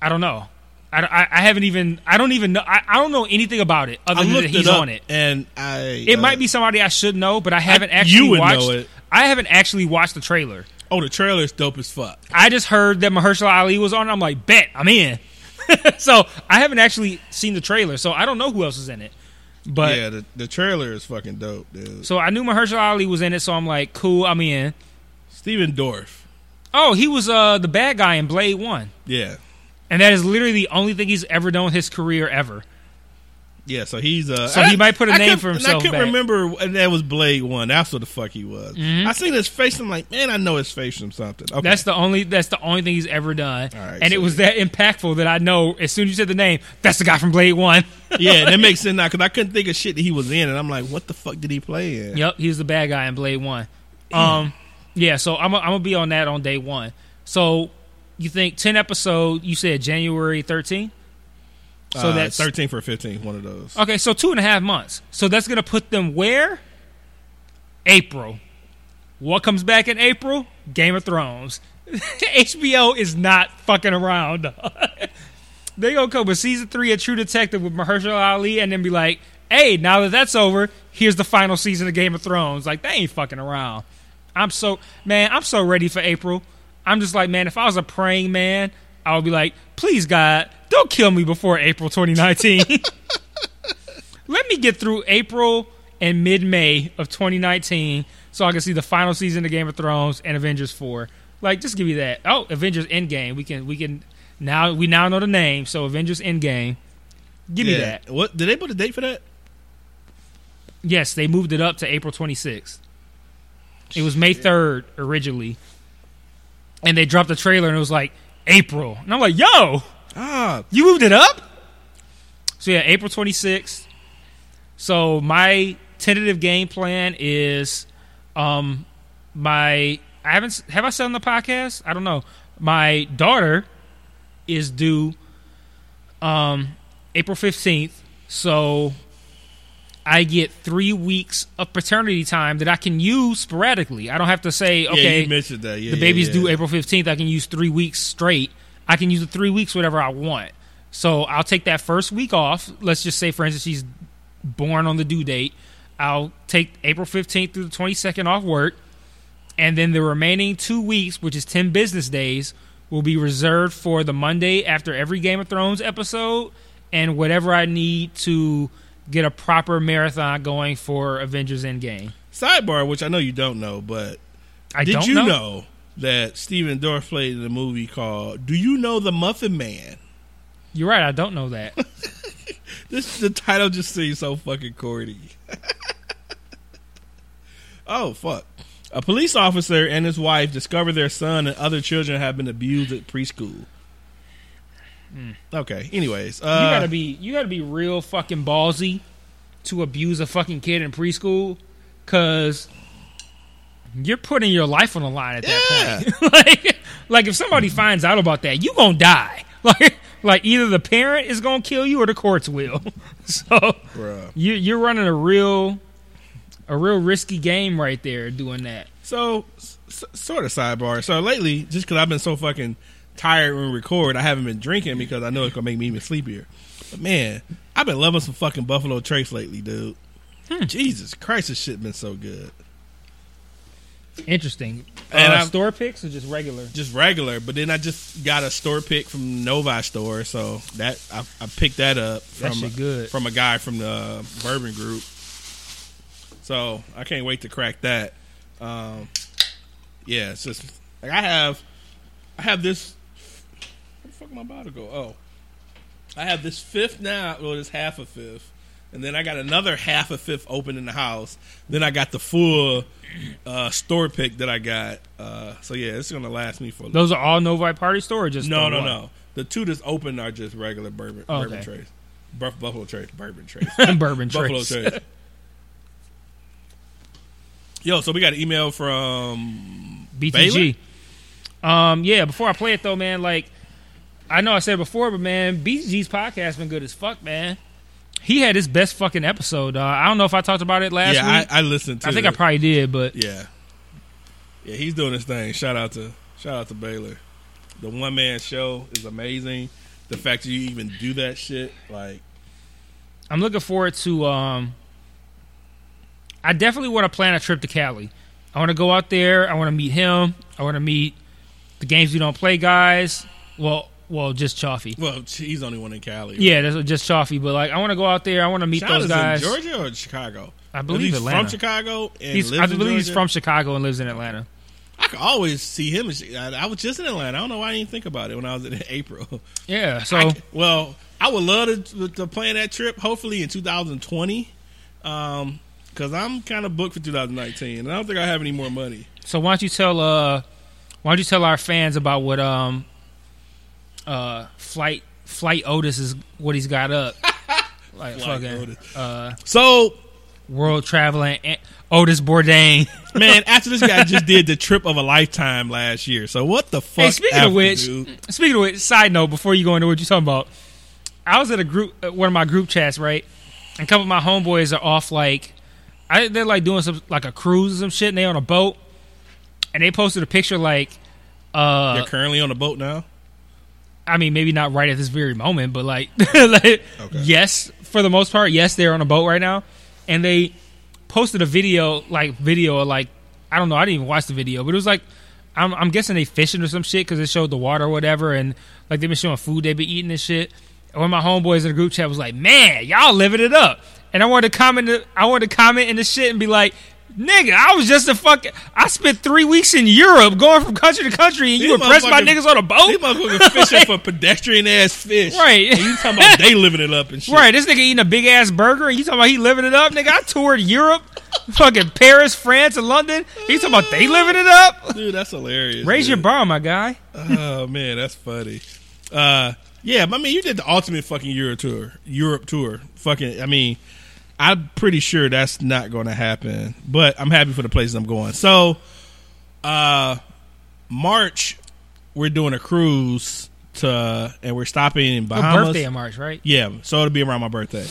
I don't know. I, I, I haven't even. I don't even know. I, I don't know anything about it other I than that he's it on it. and I. It uh, might be somebody I should know, but I haven't you actually would watched. know it. I haven't actually watched the trailer. Oh, the trailer is dope as fuck. I just heard that Mahershala Ali was on. it. I'm like, bet I'm in. so I haven't actually seen the trailer, so I don't know who else is in it. But yeah, the, the trailer is fucking dope, dude. so I knew Mahershala Ali was in it, so I'm like, cool, I'm in. Stephen Dorff. Oh, he was uh the bad guy in Blade One, Yeah. And that is literally the only thing he's ever done with his career ever. Yeah, so he's uh So he might put a I name for himself I couldn't back. remember and that was Blade One. That's what the fuck he was. I seen his face. I'm like, man, I know his face from something. Okay. That's the only that's the only thing he's ever done, right, and so it was yeah. that impactful that I know as soon as you said the name, that's the guy from Blade One. yeah, and that makes sense now because I couldn't think of shit that he was in, and I'm like, what the fuck did he play in? Yep, he was the bad guy in Blade One. Um, yeah, so I'm I'm gonna be on that on day one. So you think ten episode? You said January 13th. So Uh, that's 13 for 15, one of those. okay. So two and a half months. So that's gonna put them where? April. What comes back in April? Game of Thrones. HBO is not fucking around. they gonna come with season three of True Detective with Mahershala Ali, and then be like, "Hey, now that that's over, here's the final season of Game of Thrones." Like they ain't fucking around. I'm so man, I'm so ready for April. I'm just like, man, if I was a praying man, I would be like, please God, don't kill me before April 2019. Let me get through April and mid May of 2019 so I can see the final season of Game of Thrones and Avengers 4. Like, just give me that. Oh, Avengers Endgame. We can we can now we now know the name. So Avengers Endgame. Give me that. What did they put a date for that? Yes, they moved it up to April 26th. It was May 3rd originally. And they dropped the trailer and it was like April. And I'm like, yo, Ah, you moved it up? So yeah, April 26th. So my tentative game plan is um my I haven't have I said on the podcast? I don't know. My daughter is due um April 15th. So I get three weeks of paternity time that I can use sporadically. I don't have to say, yeah, okay, you mentioned that. Yeah, the yeah, baby's yeah. due April 15th. I can use three weeks straight. I can use the three weeks whatever I want. So I'll take that first week off. Let's just say, for instance, she's born on the due date. I'll take April 15th through the 22nd off work. And then the remaining two weeks, which is 10 business days, will be reserved for the Monday after every Game of Thrones episode and whatever I need to get a proper marathon going for Avengers Endgame. Sidebar, which I know you don't know, but I did don't you know. know. that Stephen Dorff played in a movie called "Do You Know the Muffin Man"? You're right. I don't know that. This the title just seems so fucking corny. oh fuck! A police officer and his wife discover their son and other children have been abused at preschool. Okay. Anyways, uh, you gotta be you gotta be real fucking ballsy to abuse a fucking kid in preschool because you're putting your life on the line at that point. like, like if somebody finds out about that, you gonna die. Like, like either the parent is gonna kill you or the courts will. so bruh. you you're running a real a real risky game right there doing that. So, s- s- sort of sidebar. So lately, just because I've been so fucking tired when we record, I haven't been drinking because I know it's gonna make me even sleepier. But man, I've been loving some fucking Buffalo Trace lately, dude. Jesus Christ, this shit been so good. Interesting. And uh, I'm- store picks or just regular? Just regular, but then I just got a store pick from Novi store, so that I, I picked that up from good. from a guy from the Bourbon Group. So I can't wait to crack that. Um, yeah, it's just like I have, I have this. Fuck my bottle go? Oh, I have this fifth now. Well, it's half a fifth, and then I got another half a fifth open in the house. Then I got the full uh, store pick that I got. Uh, so yeah, it's gonna last me for. Those are all Novi Party store or just no, no, one? no. The two that's open are just regular bourbon, Oh, bourbon okay. trays, Buff, Buffalo trays, bourbon trays, Bourbon Buffalo Trace. trays. Yo, so we got an email from BTG. Um, yeah. Before I play it though, man, like I know I said it before, but man, BTG's podcast been good as fuck, man. He had his best fucking episode. Uh, I don't know if I talked about it last yeah, week. I, I listened to. I, think I probably did, but Yeah, yeah, he's doing his thing. Shout out to shout out to Baylor. The one man show is amazing. The fact that you even do that shit, like, I'm looking forward to. Um, I definitely want to plan a trip to Cali. I want to go out there. I want to meet him. I want to meet the games we don't play guys. Well, well, just Chaffee. Well, he's the only one in Cali. Yeah, that's just Chaffee. But like, I want to go out there. I want to meet Sean those is guys. in Georgia or Chicago? I believe he's Atlanta. from Chicago and He's, lives I believe he's from Chicago and lives in Atlanta. I could always see him. I, was just in Atlanta. I don't know why I didn't think about it when I was in April. Yeah. So I- well, I would love to, to plan that trip. Hopefully in 2020, because I'm kind of booked for 2019, and I don't think I have any more money. so why don't you tell uh why don't you tell our fans about what um uh flight flight Otis is what he's got up like Flight fucking Otis. uh So, world traveling Otis Bourdain. man, after this guy just did the trip of a lifetime last year, so what the fuck? Hey, speaking after, of which, dude? speaking of which, side note before you go into what you're talking about, I was at a group, uh, one of my group chats, right? And a couple of my homeboys are off like, I, they're like doing some like a cruise or some shit, and they on a boat, and they posted a picture like, uh, You're currently on a boat now. I mean, maybe not right at this very moment, but like, like yes, for the most part, yes, they're on a boat right now, and they posted a video, like video, of like I don't know, I didn't even watch the video, but it was like I'm, I'm guessing they fishing or some shit because it showed the water or whatever, and like they've been showing food they've been eating and shit. And one of my homeboys in the group chat was like, "Man, y'all living it up," and I wanted to comment, I wanted to comment in the shit and be like. Nigga, I was just a fucking. I spent three weeks in Europe going from country to country, and you These impressed my niggas on a boat. These motherfuckers fishing for pedestrian ass fish, Right. And you talking about they living it up and shit, Right, this nigga eating a big ass burger, and you talking about he living it up, nigga. I toured Europe, fucking Paris, France, and London. You talking about they living it up? Dude, that's hilarious. Raise your bar, my guy. Oh man, that's funny. Uh, yeah, but I mean, you did the ultimate fucking Europe tour. Europe tour. Fucking, I mean, I'm pretty sure that's not going to happen. But I'm happy for the places I'm going. So, uh, March, we're doing a cruise to, and we're stopping in Your Bahamas. birthday in March, right? Yeah, so it'll be around my birthday.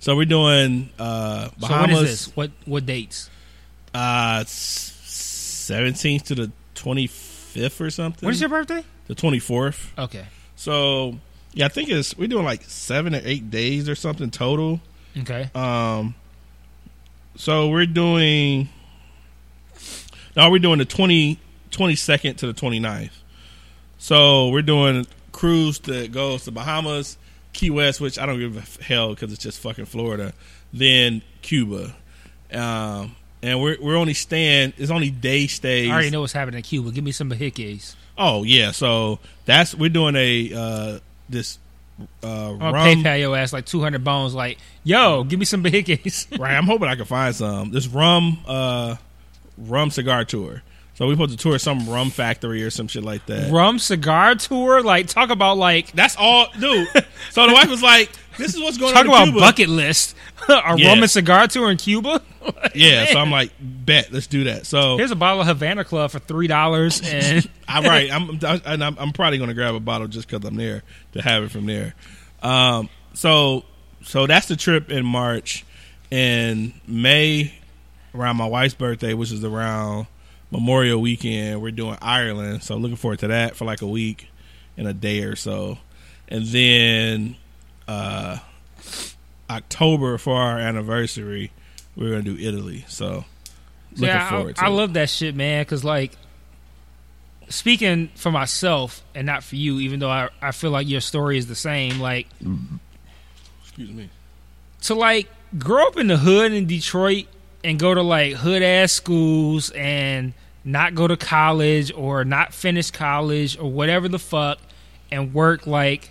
So we're doing uh, So Bahamas. this? What what dates? Uh, seventeenth to the twenty fifth or something. What is your birthday? the twenty fourth? Okay, So yeah, I think it's we're doing like seven or eight days or something total. Okay. Um, so we're doing. Now we're doing the 20, 22nd to the 29th. So we're doing cruise that goes to Bahamas, Key West, which I don't give a hell because it's just fucking Florida. Then Cuba, um, and we're we're only staying. It's only day stays. I already know what's happening in Cuba. Give me some Behikes. Oh yeah, so that's we're doing a uh, this uh, I'm gonna rum. PayPal your ass like two hundred bones. Like, yo, give me some Behikes. right, I'm hoping I can find some. This rum uh, rum cigar tour. So we supposed to tour some rum factory or some shit like that. Rum cigar tour. Like, talk about like That's all, dude. so the wife was like, "This is what's going talk on in about Cuba." bucket list. a Yeah. rum and cigar tour in Cuba. Yeah, so I'm like, "Bet, let's do that." So Here's a bottle of Havana Club for three dollars, and I'm right. I'm and I'm, I'm probably going to grab a bottle just because I'm there to have it from there. Um, so so that's the trip in March. In May, around my wife's birthday, which is around Memorial Weekend, we're doing Ireland. So looking forward to that for like a week and a day or so, and then uh, October for our anniversary, we're going to do Italy. So looking yeah, forward I, to I it. love that shit, man. Because like, speaking for myself and not for you, even though I, I feel like your story is the same. Like Excuse me. to like grow up in the hood in Detroit and go to like hood ass schools and not go to college or not finish college or whatever the fuck and work like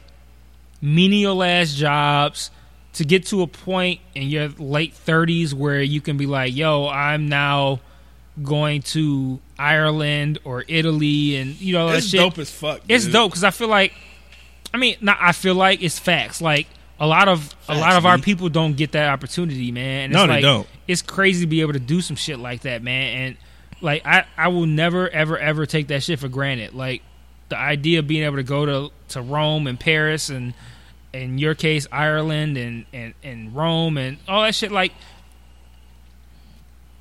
menial ass jobs to get to a point in your late 30s where you can be like, yo, I'm now going to Ireland or Italy and you know that shit. It's dope as fuck. It's dope because I feel like, I mean, not I feel like it's facts. Like a lot of a lot of our people don't get that opportunity, man. And No, it's they like, don't. It's crazy to be able to do some shit like that, man. And like I, I will never, ever, ever take that shit for granted. Like the idea of being able to go to to Rome and Paris and in your case Ireland and and and Rome and all that shit. Like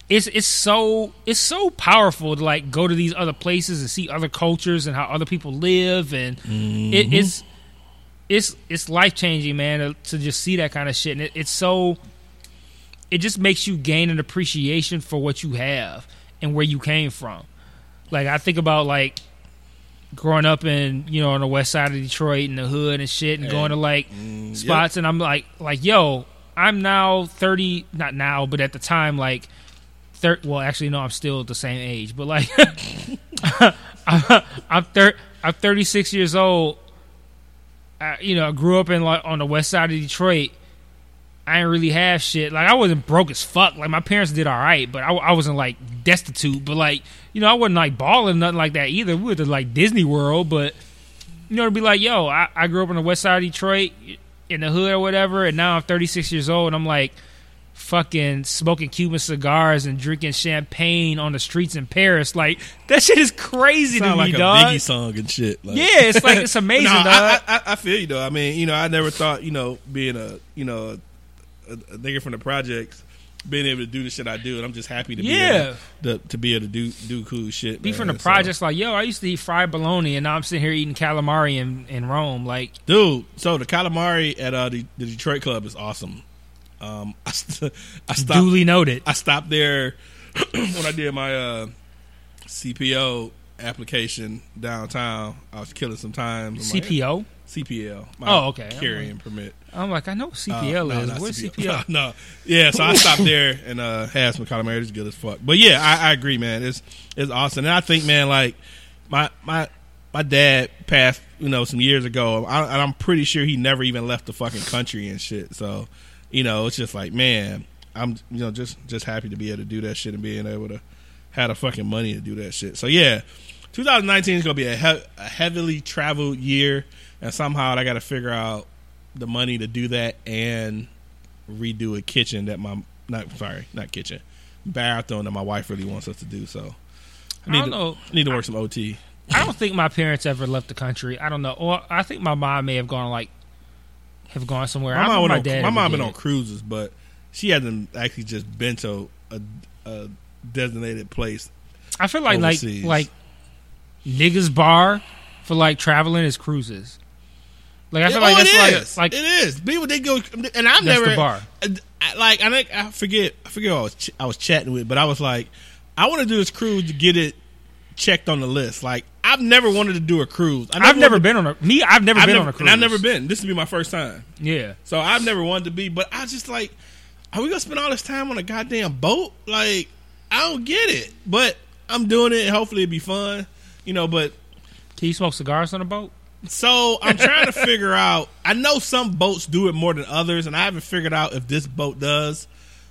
it's it's so it's so powerful to like go to these other places and see other cultures and how other people live and it, mm-hmm. it's it's it's life changing man to, to just see that kind of shit and it, it's so it just makes you gain an appreciation for what you have and where you came from. Like I think about like growing up in you know on the west side of Detroit in the hood and shit, and Hey. going to like Mm, spots, and I'm like like yo, I'm now thirty, not now, but at the time like. Thir- well, actually, no. I'm still the same age, but like, I'm thir- I'm 36 years old. I, you know, I grew up in like on the west side of Detroit. I didn't really have shit. Like I wasn't broke as fuck. Like my parents did all right, but I, I wasn't like destitute. But like you know, I wasn't like balling nothing like that either. We went to like Disney World, but you know, to be like, yo, I, I grew up on the west side of Detroit in the hood or whatever, and now I'm 36 years old, and I'm like fucking smoking Cuban cigars and drinking champagne on the streets in Paris. Like that shit is crazy to Sound me, like a dog. Biggie song and shit. Like, Yeah, it's like it's amazing, no, dog. I, I, I feel you though. I mean, you know, I never thought, you know, being a, you know, a, a nigga from the projects, being able to do the shit I do, and I'm just happy to be Yeah. able to, to be able to do do cool shit. be man. from the So- projects like, yo, I used to eat fried bologna, and now I'm sitting here eating calamari in, in Rome. Like, dude. So the calamari at uh, the, the Detroit club is awesome. Um, I, st- I stopped. duly noted. I stopped there when I did my uh, CPO application downtown. I was killing some time. I'm like, CPO. CPL. My Oh, okay. Carrying permit. I'm like, I know what CPL Uh, no, is. Where's CPL? CPL? no, yeah. So I stopped there and uh, had some calamari. It's good as fuck. But yeah, I, I agree, man. It's it's awesome, and I think, man, like my my my dad passed, you know, some years ago, I, and I'm pretty sure he never even left the fucking country and shit. So, you know, it's just like, man, I'm you know just just happy to be able to do that shit and being able to have the fucking money to do that shit. So yeah, 2019 is gonna be a, he- a heavily traveled year, and somehow I got to figure out the money to do that and redo a kitchen that my not sorry not kitchen bathroom that my wife really wants us to do. So I I need don't to, know. need to work some OT. I don't think my parents ever left the country. I don't know. Or I think my mom may have gone like have gone somewhere. My I mom, don't went know on, my dad. my mom been on cruises, but she hasn't actually just been to a, a designated place. I feel like overseas. like like niggas bar for like traveling is cruises. Like I feel oh, like that's it like is. like it is. People they go, and I've That's never bar. Like I think I forget I forget who I was ch- I was chatting with, but I was like, I want to do this cruise to get it checked on the list. Like I've never wanted to do a cruise. I I've never been on a me. I've never I've been never, on a cruise. and I've never been. This will be my first time. Yeah, So I've never wanted to be, but I just like, are we gonna spend all this time on a goddamn boat? Like, I don't get it. But I'm doing it. Hopefully, it'll be fun. You know, but can you smoke cigars on a boat? So I'm trying to figure out. I know some boats do it more than others, and I haven't figured out if this boat does.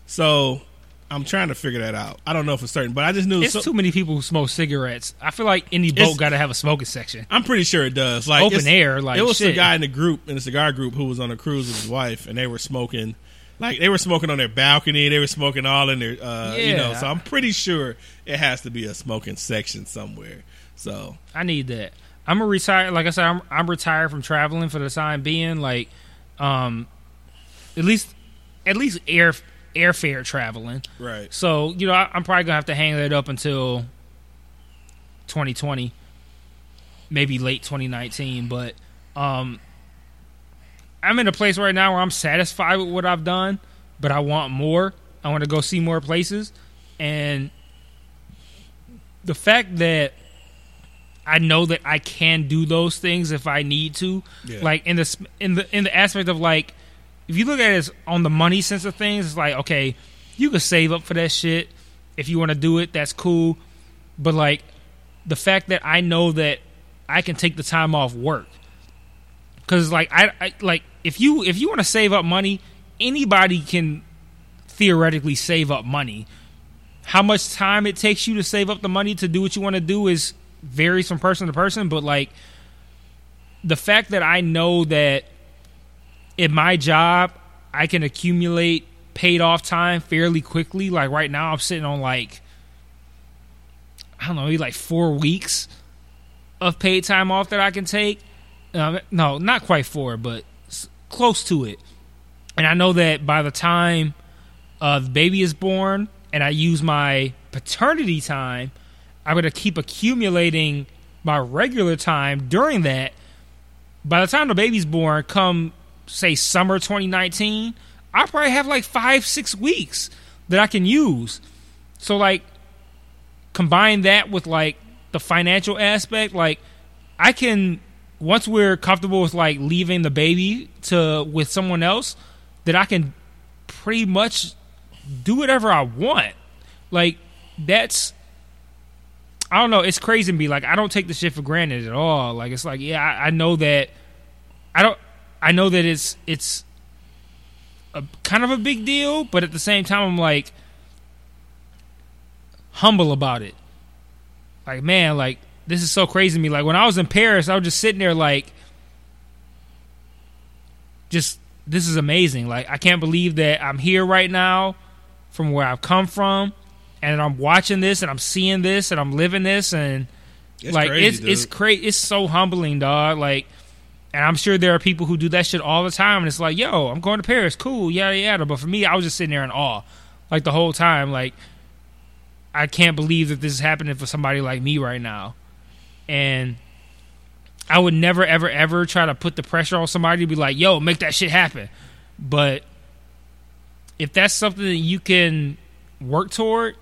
So I'm trying to figure that out. I don't know for certain, but I just knew. It's so- too many people who smoke cigarettes. I feel like any boat got to have a smoking section. I'm pretty sure it does. Like Open air, like, it was shit. a guy in the group in the cigar group who was on a cruise with his wife, and they were smoking. Like they were smoking on their balcony, they were smoking all in their, uh, you know. So I'm pretty sure it has to be a smoking section somewhere. So I need that. I'm a retire. Like I said, I'm I'm retired from traveling for the time being. Like, um, at least at least air airfare traveling. right, So you know, I, I'm probably gonna have to hang that up until 2020, maybe late 2019. But um, I'm in a place right now where I'm satisfied with what I've done, but I want more. I want to go see more places, and the fact that I know that I can do those things if I need to, Yeah. like in the in the in the aspect of like if you look at it on the money sense of things, it's like okay, you can save up for that shit if you want to do it. That's cool, but like the fact that I know that I can take the time off work because like I, I like if you if you want to save up money, anybody can theoretically save up money. How much time it takes you to save up the money to do what you want to do is varies from person to person, but like the fact that I know that in my job I can accumulate paid off time fairly quickly. Like right now I'm sitting on like I don't know, maybe like 4 weeks of paid time off that I can take. Um, no, not quite 4, but close to it. And I know that by the time uh, the baby is born and I use my paternity time, I'm going to keep accumulating my regular time during that. By the time the baby's born, come say summer 2019, I probably have like five, six weeks that I can use. So, like, combine that with like the financial aspect, like I can once we're comfortable with like leaving the baby to with someone else, that I can pretty much do whatever I want. Like that's I don't know. It's crazy to me. Like I don't take the shit for granted at all. Like it's like yeah, I, I know that. I don't. I know that it's it's a kind of a big deal, but at the same time, I'm like humble about it. Like man, like this is so crazy to me. Like when I was in Paris, I was just sitting there like, just this is amazing. Like I can't believe that I'm here right now, from where I've come from and I'm watching this and I'm seeing this and I'm living this and It's like crazy, it's it's dude. crazy. It's so humbling, dog. Like, and I'm sure there are people who do that shit all the time. And it's like, yo, I'm going to Paris, cool, yada yada. But for me, I was just sitting there in awe, like the whole time. Like, I can't believe that this is happening for somebody like me right now, and. I would never, ever, ever try to put the pressure on somebody to be like, "Yo, make that shit happen." But if that's something that you can work toward,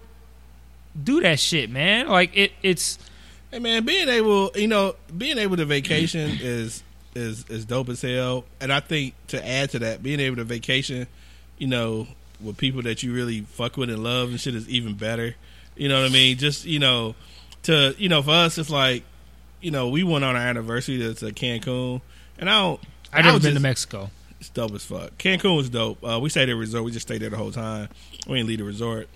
do that shit, man. Like it, it's Hey man, being able, you know, being able to vacation is is is dope as hell. And I think to add to that, being able to vacation, you know, with people that you really fuck with and love and shit is even better. You know what I mean? Just you know, to you know, for us, it's like, you know, we went on our anniversary to, to Cancun, and I don't. I've never was been to Mexico. It's dope as fuck. Cancun was dope. Uh, we stayed at a resort. We just stayed there the whole time. We didn't leave the resort.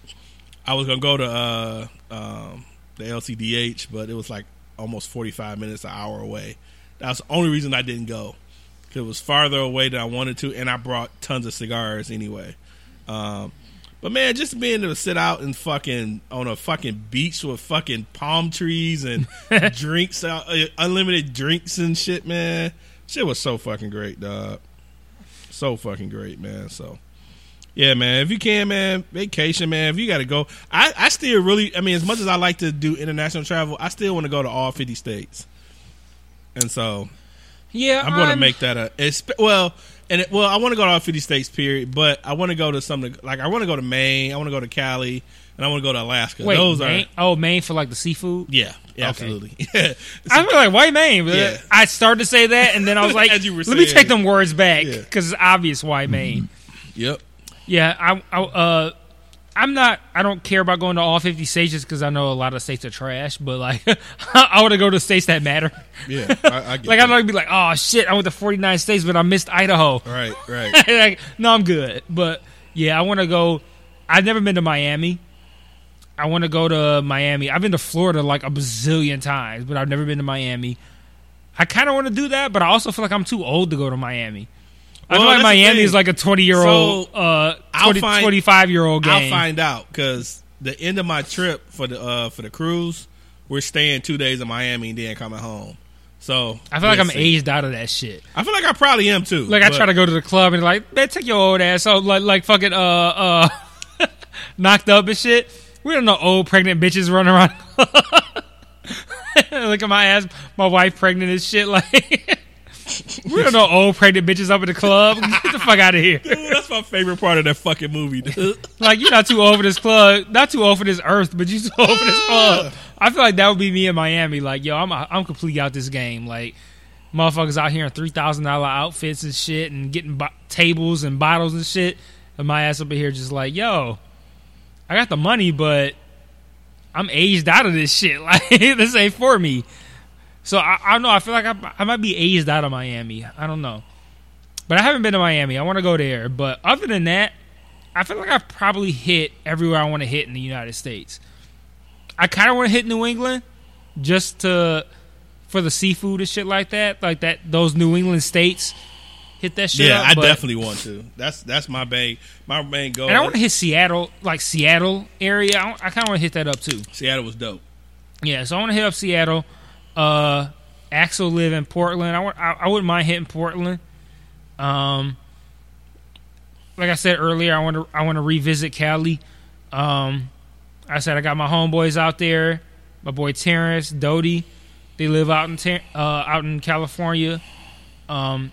I was gonna go to uh, um, the LCDH, but it was like almost forty five minutes, an hour away. That's the only reason I didn't go. It was farther away than I wanted to, and I brought tons of cigars anyway. Um, but man, just being able to sit out and fucking on a fucking beach with fucking palm trees and drinks, uh, unlimited drinks and shit, man. Shit was so fucking great, dog. So fucking great, man. So, yeah, man. If you can, man, vacation, man. If you got to go, I, I still really, I mean, as much as I like to do international travel, I still want to go to all fifty states. And so, Yeah, I'm going to make that a well, and it, well, I want to go to all 50 states, period. But I want to go to some like I want to go to Maine, I want to go to Cali, and I want to go to Alaska. Wait, Those Maine? are oh Maine for like the seafood. yeah, yeah Okay. absolutely. I was like, why Maine? But Yeah. I started to say that, and then I was like, As you were let me take them words back Yeah. because it's obvious why Maine. yep. Yeah, I, I, uh, I'm not. I don't care about going to all 50 states just because I know a lot of states are trash. But like, I want to go to states that matter. Yeah, I, I get Like. I'm not gonna be like, oh shit, I went to 49 states, but I missed Idaho. right, right. like, no, I'm good. But yeah, I want to go. I've never been to Miami. I want to go to Miami. I've been to Florida like a bazillion times, but I've never been to Miami. I kind of want to do that, but I also feel like I'm too old to go to Miami. I Well, feel like Miami is like a 20 year old, So, uh, 20, find- 25 year old game. I'll find out because the end of my trip for the uh, for the cruise, we're staying two days in Miami and then coming home. So I feel like I'm see. aged out of that shit. I feel like I probably am too. Like I try to go to the club and like, man, take your old ass out, like like fucking uh uh knocked up and shit. We don't know old pregnant bitches running around. Look at my ass, my wife pregnant and shit. Like we don't know old pregnant bitches up in the club. Get the fuck out of here. Dude, that's my favorite part of that fucking movie. Dude. Like you're not too old for this club, not too old for this earth, but you're too old for this club. I feel like that would be me in Miami. Like yo, I'm I'm completely out this game. Like motherfuckers out here in three thousand dollar outfits and shit, and getting bo- tables and bottles and shit, and my ass up in here just like yo, I got the money, but I'm aged out of this shit. Like this ain't for me. So I, I don't know. I feel like I, I might be aged out of Miami. I don't know, but I haven't been to Miami. I want to go there. But other than that, I feel like I've probably hit everywhere I want to hit in the United States. I kind of want to hit New England just to for the seafood and shit like that, like that. Those New England states hit that shit. yeah, up, I but- definitely want to. That's that's my main my main goal. And I want to hit Seattle, like Seattle area. I, I kind of want to hit that up too. Seattle was dope. Yeah, so I want to hit up Seattle. Uh, Axel live in Portland. I, I, I wouldn't mind hitting Portland. Um, like I said earlier, I want to I want to revisit Cali. Um, I said I got my homeboys out there. My boy Terrence, Doty, they live out in uh, out in California. Um,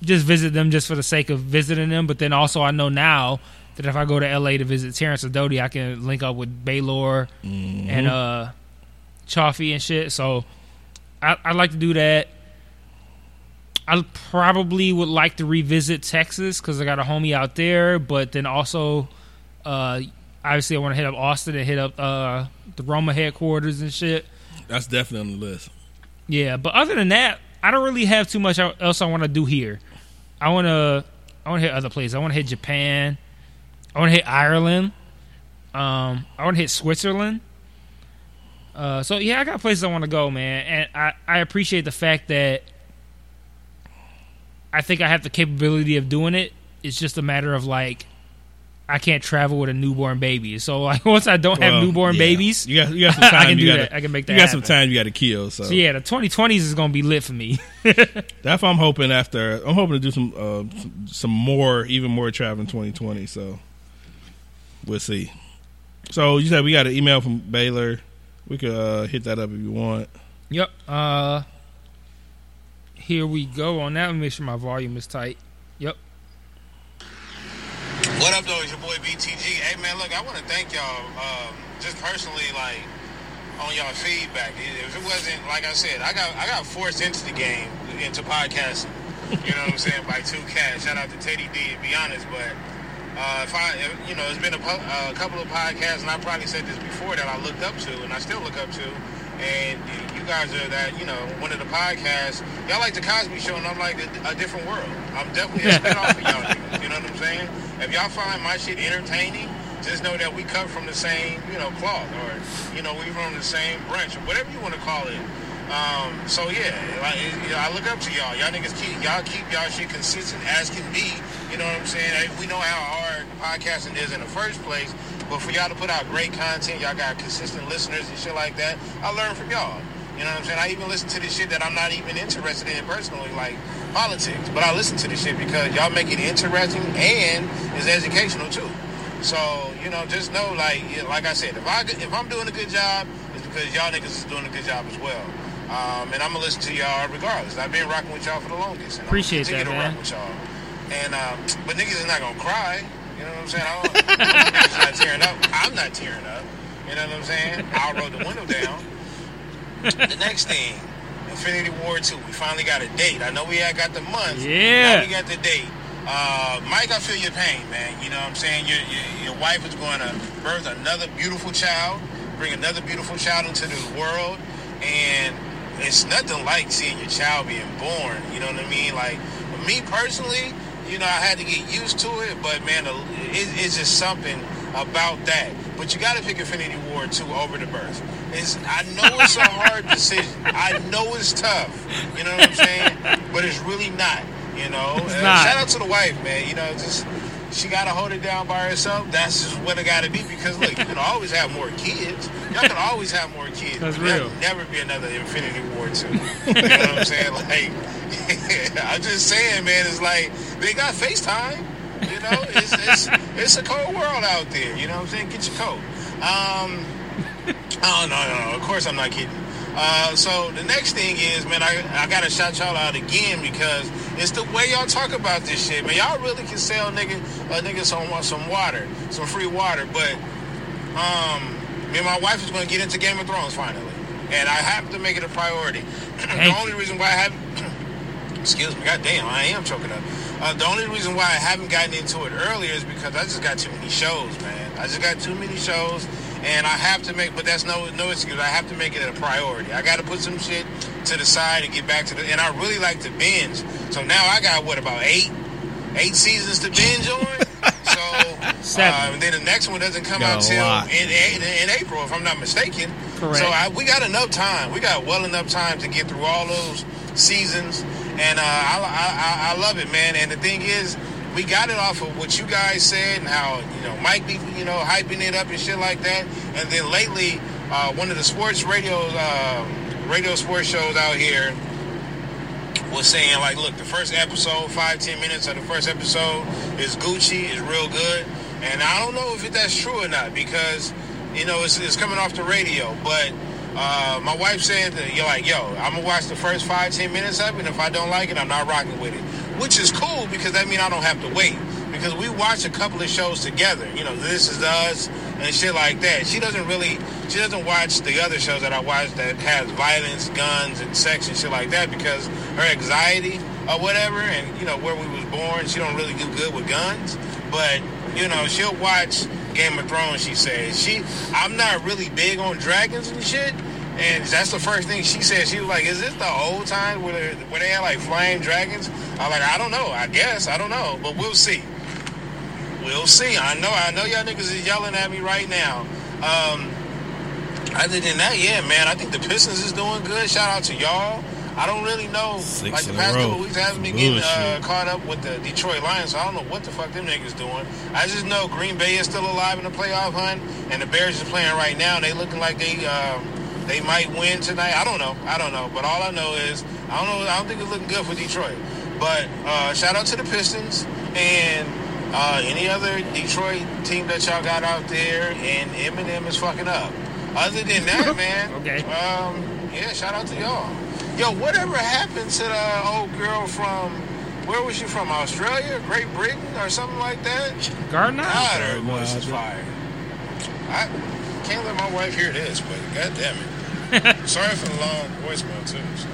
just visit them just for the sake of visiting them. But then also I know now that if I go to LA to visit Terrence and Doty, I can link up with Baylor and uh, Chaffee and shit. So I, I'd like to do that. I probably would like to revisit Texas because I got a homie out there, but then also, uh, obviously, I want to hit up Austin and hit up uh, the Roma headquarters and shit. That's definitely on the list. Yeah, but other than that, I don't really have too much else I want to do here. I want to, I want to hit other places. I want to hit Japan. I want to hit Ireland. Um, I want to hit Switzerland. Uh, so yeah, I got places I want to go, man, and I I appreciate the fact that I think I have the capability of doing it. It's just a matter of like I can't travel with a newborn baby. So like once I don't have Well, newborn yeah. bays, You got, you got some time. I can do gotta, that. I can make that You got some time. You got to kill. So, so yeah, the 2020s is gonna be lit for me. that's what I'm hoping. After I'm hoping to do some uh, some, some more, even more travel in 2020. So we'll see. So you said we got an email from Baylor. We could uh, hit that up if you want. Yep. Uh here we go on that. Let me make sure my volume is tight. Yep. What up, though? It's your boy BTG. Hey, man, look, I want to thank y'all, um, just personally, like, on y'all feedback. If it wasn't, like I said, I got I got forced into the game, into podcasting. You know what I'm saying? By two cats. Shout out to Teddy D, to be honest. But uh, if I, you know, it's been a, po- a couple of podcasts, and I probably said this before that I looked up to, and I still look up to. And you guys are that, you know, one of the podcasts. Y'all like the Cosby Show, and I'm like a, a different world. I'm definitely a spinoff of y'all. You know what I'm saying? If y'all find my shit entertaining, just know that we come from the same, you know, cloth, or you know, we from the same branch, or whatever you want to call it. Um, so yeah, like, you know, I look up to y'all. Y'all niggas keep y'all keep y'all shit consistent as can be. You know what I'm saying? We know how hard podcasting is in the first place, but for y'all to put out great content, y'all got consistent listeners and shit like that. I learn from y'all. You know what I'm saying? I even listen to the shit that I'm not even interested in personally, like politics. But I listen to the shit because y'all make it interesting and it's educational too. So you know, just know, like, like I said, if I if I'm doing a good job, it's because y'all niggas is doing a good job as well. Um, and I'm gonna listen to y'all regardless. I've been rocking with y'all for the longest. And Appreciate I'm that, to man. rock with y'all. And um, but niggas is not gonna cry. You know what I'm saying? I don't, niggas not tearing up. I'm not tearing up. You know what I'm saying? I'll roll the window down. The next thing, Infinity War 2. We finally got a date. I know we had got the month. Yeah. Now we got the date. Uh, Mike, I feel your pain, man. You know what I'm saying? Your, your, your wife is going to birth another beautiful child, bring another beautiful child into the world. And it's nothing like seeing your child being born. You know what I mean? Like, me personally, you know, I had to get used to it, but man, it, it's just something about that. But you got to pick Infinity War 2 over the birth. It's, I know it's a hard decision. I know it's tough. You know what I'm saying? But it's really not. You know, Uh, shout out to the wife, man. You know, just she got to hold it down by herself. That's just what it got to be. Because look, you can always have more kids. Y'all can always have more kids. That's real. Never be another Infinity War 2. You know what I'm saying? Like, I'm just saying, man. It's like they got FaceTime. You know, it's it's it's a cold world out there. You know what I'm saying? Get your coat. Um, oh no, no, no. Of course I'm not kidding. Uh, so the next thing is, man, I, I gotta shout y'all out again because it's the way y'all talk about this shit, man. Y'all really can sell nigga a nigga some some water, some free water, but um, me and my wife is gonna get into Game of Thrones finally, and I have to make it a priority. the only reason why I haven't, excuse me, goddamn, I am choking up. Uh, the only reason why I haven't gotten into it earlier is because I just got too many shows, man. I just got too many shows, and I have to make. But that's no no excuse. I have to make it a priority. I got to put some shit to the side and get back to the. And I really like to binge. So now I got what about eight, eight seasons to binge on. So Seven. Uh, and then the next one doesn't come Got out a till in, in, in April, if I'm not mistaken. Correct. So I, we got enough time. We got well enough time to get through all those seasons, and uh, I, I, I- I love it, man. And the thing is, we got it off of what you guys said and how you know Mike be you know hyping it up and shit like that. And then lately, uh, one of the sports radio uh, radio sports shows out here was saying like, look, the first episode, five ten minutes of the first episode is Gucci, is real good, and I don't know if that's true or not because you know it's, it's coming off the radio, but. Uh, my wife said that you're like, yo, I'm gonna watch the first five, ten minutes of it, and if I don't like it, I'm not rocking with it. Which is cool because that means I don't have to wait. because we watch a couple of shows together. You know, This Is Us and shit like that. She doesn't really, she doesn't watch the other shows that I watch that has violence, guns, and sex and shit like that because her anxiety or whatever, and you know where we was born, she don't really do good with guns. But you know, she'll watch Game of Thrones. She says she, I'm not really big on dragons and shit. And that's the first thing she said. She was like, "Is this the old time where they, where they had like flying dragons?" I'm like, "I don't know. I guess I don't know, but we'll see. We'll see. I know. I know y'all niggas is yelling at me right now. Um, other than that, yeah, man, I think the Pistons is doing good. Shout out to y'all. I don't really know. Six like the past couple weeks, I haven't been getting uh, caught up with the Detroit Lions, so I don't know what the fuck them niggas doing. I just know Green Bay is still alive in the playoff hunt, and the Bears is playing right now. They looking like they um, they might win tonight. I don't know. I don't know. But all I know is I don't know. I don't think it's looking good for Detroit. But uh, shout out to the Pistons and uh, any other Detroit team that y'all got out there. And Eminem is fucking up. Other than that, man. Okay. Um, yeah, shout out to y'all. Yo, whatever happened to the old girl from where was she from? Australia, Great Britain, or something like that? Gardner. God, her voice I is fire. I can't let my wife hear this, but god damn it. Sorry for the long voicemail too. So.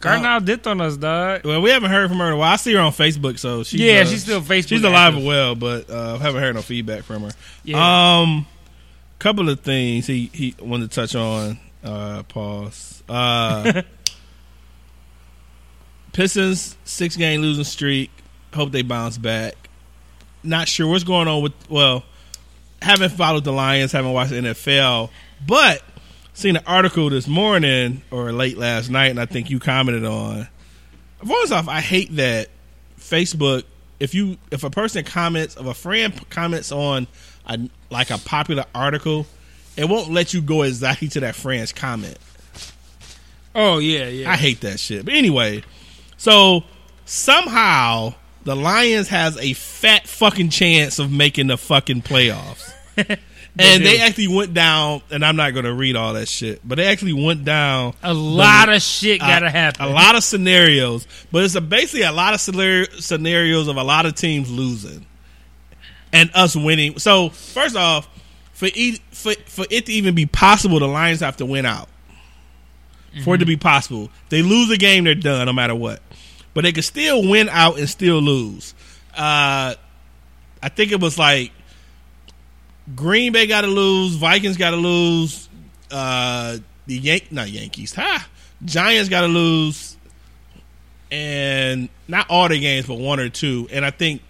Gardner dipped on us, dog. Well, we haven't heard from her in a while. I see her on Facebook, so she's Yeah, uh, she's still Facebook She's alive and well, but uh, haven't heard no feedback from her. Yeah. Um, couple of things he he wanted to touch on. Uh, pause. Uh, Pistons six game losing streak. Hope they bounce back. Not sure what's going on with. Well, haven't followed the Lions. Haven't watched the NFL, but seen an article this morning or late last night, and I think you commented on. First off, I hate that Facebook. If you if a person comments, if a friend comments on a, like a popular article, it won't let you go exactly to that friend's comment. Oh yeah, yeah. I hate that shit. But anyway, so somehow the Lions has a fat fucking chance of making the fucking playoffs. and they actually went down, and I'm not going to read all that shit, but they actually went down a lot of shit gotta happen. A lot of scenarios, but it's a, basically a lot of scenarios of a lot of teams losing and us winning. So first off, for e- for for it to even be possible, the Lions have to win out. For it to be possible, they lose a game, they're done, no matter what. But they could still win out and still lose. Uh, I think it was like Green Bay got to lose, Vikings got to lose, uh, the Yank not Yankees, ha, Giants got to lose, and not all the games, but one or two. And I think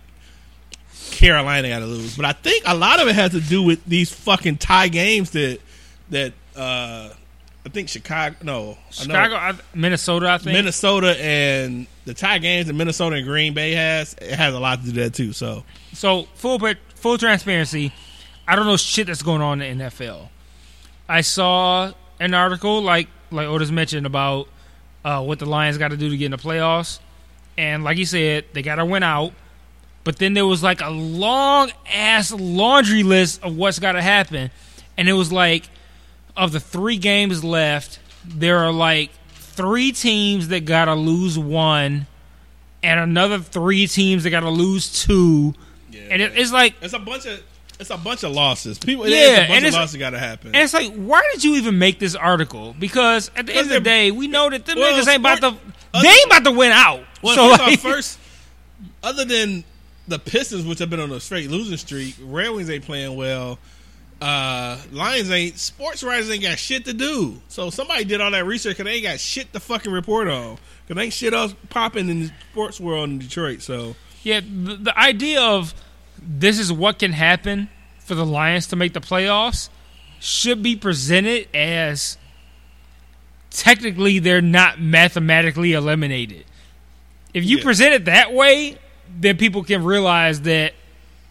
Carolina got to lose. But I think a lot of it has to do with these fucking tie games that that uh, I think Chicago, no, Chicago, I, Minnesota, I think. Minnesota, and the tie games that Minnesota and Green Bay has it has a lot to do with that too. So So full full transparency, I don't know shit that's going on in the NFL. I saw an article like like Otis mentioned about uh, what the Lions got to do to get in the playoffs, and like he said, they got to win out. But then there was like a long ass laundry list of what's got to happen, and it was like of the three games left, there are like three teams that got to lose one, and another three teams that got to lose two. And it, it's like, it's a bunch of it's a bunch of losses. People, Yeah, yeah, a bunch of losses got to happen. and it's like, why did you even make this article? Because at the end of the day, we know that them Well, niggas ain't about to, they ain't about to win out. Well, so first, like, first, other than the Pistons, which have been on a straight losing streak, Red Wings ain't playing well. Uh, Lions ain't. Sports writers ain't got shit to do. So somebody did all that research and they ain't got shit to fucking report on. Because ain't shit else popping in the sports world in Detroit. So Yeah, the, the idea of this is what can happen for the Lions to make the playoffs should be presented as technically they're not mathematically eliminated. If you Yeah. present it that way, then people can realize that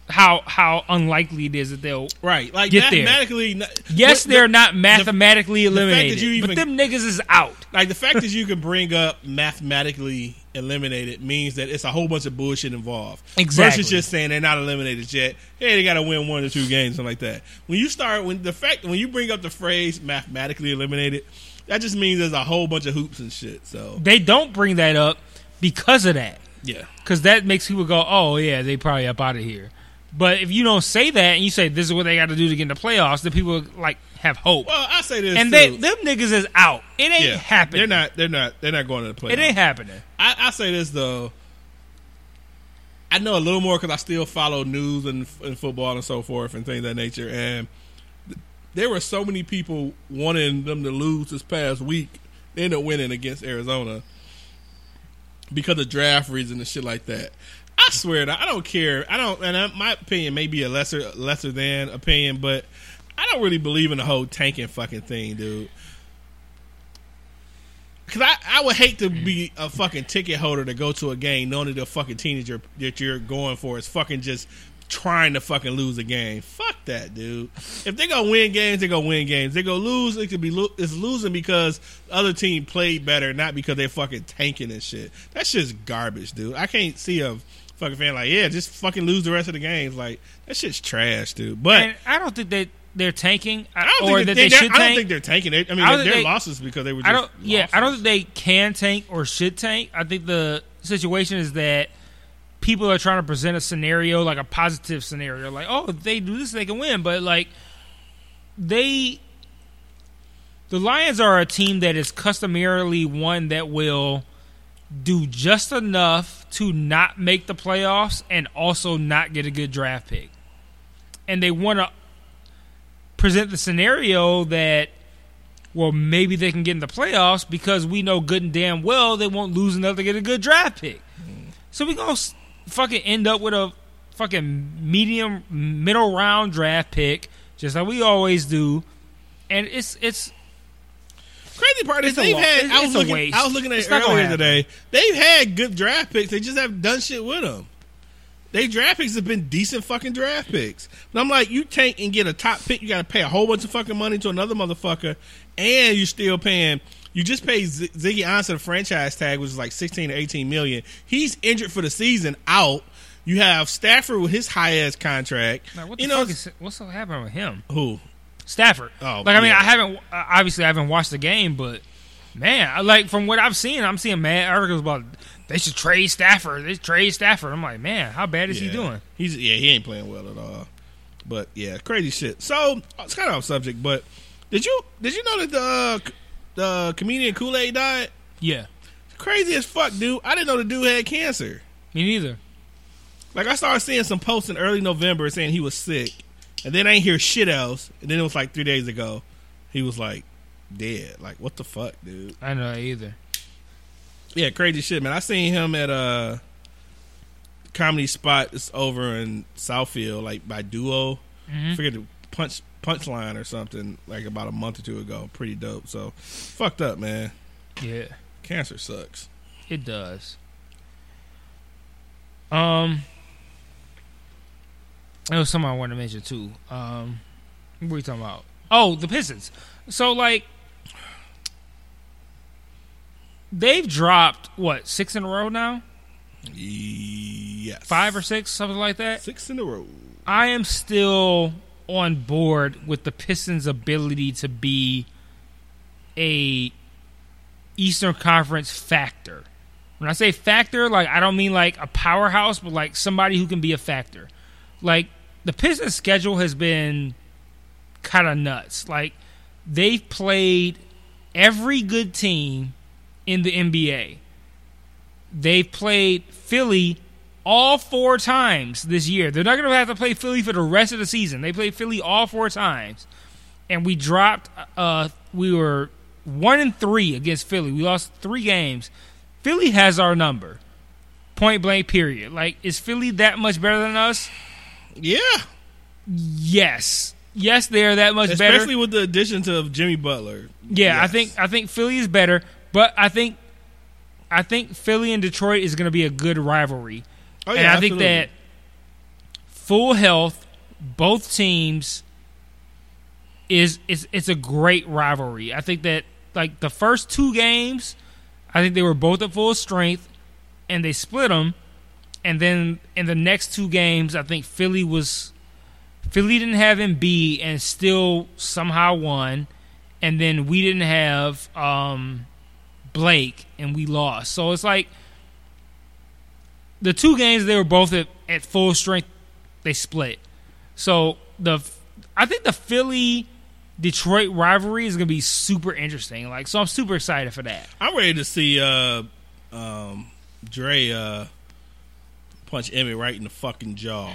how how unlikely it is that they'll. right, like Get mathematically, n- Yes, they're the- not mathematically that eliminated, you but them niggas is out. like the fact that you can bring up mathematically eliminated means that it's a whole bunch of bullshit involved. Exactly. Versus just saying they're not eliminated yet. Hey, they got to win one or two games, something like that. When you start when the fact when you bring up the phrase mathematically eliminated, that just means there's a whole bunch of hoops and shit. So They don't bring that up because of that. Yeah. because that makes people go, "Oh yeah, they probably up out of here." But if you don't say that and you say this is what they got to do to get in the playoffs, then people like have hope. Well, I say this and too. they them niggas is out. It ain't yeah, happening. They're not. They're not. They're not going to the playoffs. It ain't happening. I, I say this though. I know a little more because I still follow news and, and football and so forth and things of that nature. And th- there were so many people wanting them to lose this past week. They ended up winning against Arizona because of draft reasons and shit like that. I swear that I don't care. I don't, and I, my opinion may be a lesser lesser than opinion, but I don't really believe in the whole tanking fucking thing, dude. Cause I, I would hate to be a fucking ticket holder to go to a game knowing that the fucking team that you're going for is fucking just trying to fucking lose a game. Fuck that, dude. If they're gonna win games, they're gonna win games. They gonna lose, it could be lo- it's losing because the other team played better, not because they fucking tanking and shit. That's just garbage, dude. I can't see a fucking fan like, yeah, just fucking lose the rest of the games. Like that shit's trash, dude. But And I don't think that they're tanking, I don't or think that they, they, should I don't think they're tanking it. I mean, I their they- losses because they were. Just I don't. Yeah, I don't think they can tank or should tank. I think the situation is that people are trying to present a scenario like a positive scenario, like oh, if they do this, they can win. But like they, the Lions are a team that is customarily one that will do just enough to not make the playoffs and also not get a good draft pick, and they want to present the scenario that well, maybe they can get in the playoffs because we know good and damn well they won't lose enough to get a good draft pick. So we're gonna fucking end up with a fucking medium middle round draft pick, just like we always do. And it's it's Crazy part is It's they've wa- had. it's- I was it's a looking. waste. I was looking at It's it earlier today. They've had good draft picks. They just have done shit with them. They draft picks have been decent fucking draft picks. But I'm like, you tank and get a top pick, you got to pay a whole bunch of fucking money to another motherfucker, and you're still paying. You just paid Z- Ziggy Ansah the franchise tag, which is like 16 to 18 million. He's injured for the season, out. You have Stafford with his high ass contract. now, what the you know fuck is what's happening with him? who? Stafford. Oh, like I mean, yeah. I haven't obviously I haven't watched the game, but man, like from what I've seen, I'm seeing mad articles about they should trade Stafford. They should trade Stafford. I'm like, man, how bad is he doing? He's yeah, he ain't playing well at all. But yeah, crazy shit. So it's kind of off subject, but did you did you know that the uh, the comedian Kool Aid died? Yeah, Crazy as fuck, dude. I didn't know the dude had cancer. me neither. Like I started seeing some posts in early November saying he was sick, and then I ain't hear shit else. And then it was like three days ago, he was like dead. Like what the fuck, dude? I know either. Yeah, crazy shit, man. I seen him at a comedy spot that's over in Southfield, like by Duo. Mhm. Forget the punch punchline or something, like about a month or two ago. Pretty dope. So fucked up, man. Yeah, Cancer sucks. it does. Um, there was something I wanted to mention too. Um, what are you talking about? Oh, the Pistons. So like, they've dropped what six in a row now, Yes. five or six, something like that. six in a row. I am still on board with the Pistons' ability to be a Eastern Conference factor. When I say factor, like I don't mean like a powerhouse, but like somebody who can be a factor. Like the Pistons' schedule has been kind of nuts. Like they've played every good team in the NBA. They've played Philly all four times this year. They're not going to have to play Philly for the rest of the season. They played Philly all four times, and we dropped. Uh, we were one and three against Philly. We lost three games. Philly has our number, point blank. Period. Like, is Philly that much better than us? Yeah. Yes, yes, they're that much Especially better. Especially with the addition of Jimmy Butler. Yeah, I think I think Philly is better, but I think I think Philly and Detroit is going to be a good rivalry. Oh, and yeah, I think that full health, both teams is is it's a great rivalry. I think that like the first two games, I think they were both at full strength, and they split them. And then in the next two games, I think Philly was Philly didn't have Embiid and still somehow won, and then we didn't have um, Blake and we lost. So it's like the two games they were both at, at full strength, they split. So the I think the Philly Detroit rivalry is going to be super interesting. Like, so I'm super excited for that. I'm ready to see uh, um, Dre uh, punch Emmy right in the fucking jaw.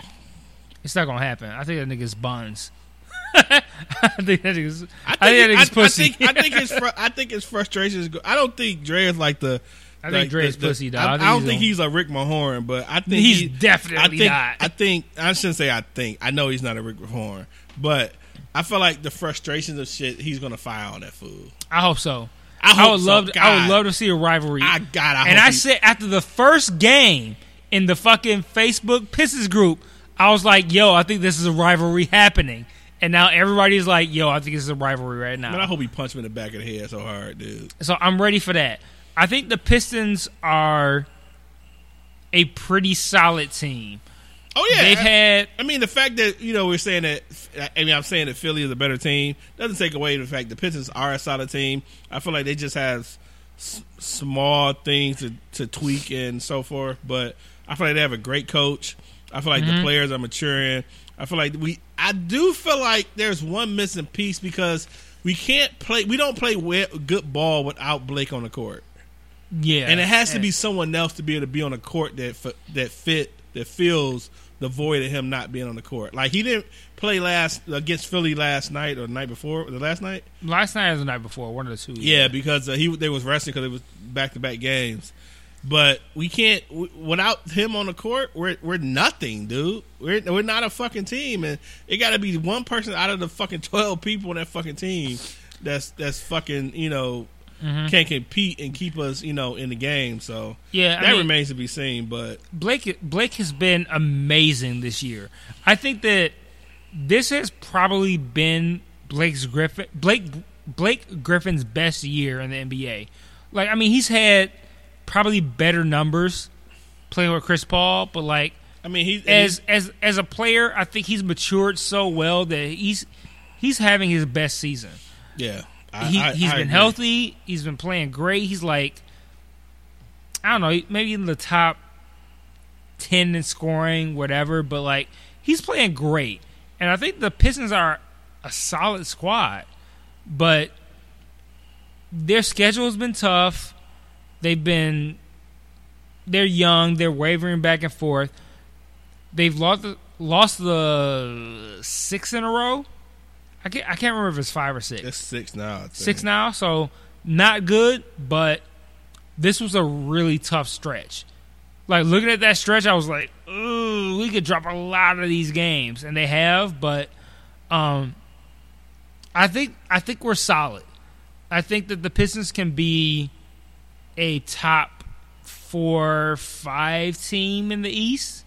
It's not going to happen. I think that nigga's buns. I think that nigga's. I I think, that nigga's I, I pussy. think I think his fr- I think his frustration is. Go- I don't think Dre is like the. I think like Dre is the- pussy, dog. I, I I don't he's think he's a Rick Mahorn, but I think He's he- definitely I think, not. I think I shouldn't say I think. I know he's not a Rick Mahorn, but I feel like the frustrations of shit he's gonna fire on that fool. I hope so. I I, hope would so. love. To, I would love to see a rivalry. I God, I and I he- said after the first game in the fucking Facebook pisses group, I was like, "Yo, I think this is a rivalry happening." And now everybody's like, "Yo, I think this is a rivalry right now." Man, I hope he punched him in the back of the head so hard, dude. So I'm ready for that. I think the Pistons are a pretty solid team. Oh yeah, They've I- had I mean, the fact that you know we're saying that. I mean, I'm saying that Philly is a better team doesn't take away the fact the Pistons are a solid team. I feel like they just have s- small things to, to tweak and so forth. But I feel like they have a great coach. I feel like the players are maturing. I feel like we. I do feel like there's one missing piece because we can't play. We don't play we- good ball without Blake on the court. yeah, and it has to be someone else to be able to be on the court that that fit that fills the void of him not being on the court. Like he didn't play last against Philly last night or the night before the last night. last night or the night before, one of the two. Yeah, because uh, he they was resting because it was back to back games. But we can't without him on the court. We're we're nothing, dude. We're we're not a fucking team, and it got to be one person out of the fucking twelve people on that fucking team that's that's fucking you know mm-hmm. can't compete and keep us you know in the game. So Yeah, I that mean- remains to be seen. But Blake Blake has been amazing this year. I think that this has probably been Blake's Griffin Blake Blake Griffin's best year in the NBA. Like I mean, he's had probably better numbers playing with Chris Paul, but like I mean, he's as as as a player, I think he's matured so well that he's he's having his best season. yeah. I, he I been agree. healthy. He's been playing great. He's like, I don't know, maybe in the top ten in scoring, whatever. But like, he's playing great, and I think the Pistons are a solid squad, but their schedule has been tough. They've been they're young. They're wavering back and forth. They've lost the, lost the six in a row. I can't, I can't remember if it's five or six It's six now. Six now, so not good, but this was a really tough stretch. Like looking at that stretch, I was like, "Ooh, we could drop a lot of these games," and they have. But um, I think I think we're solid. I think that the Pistons can be a top four, five team in the East,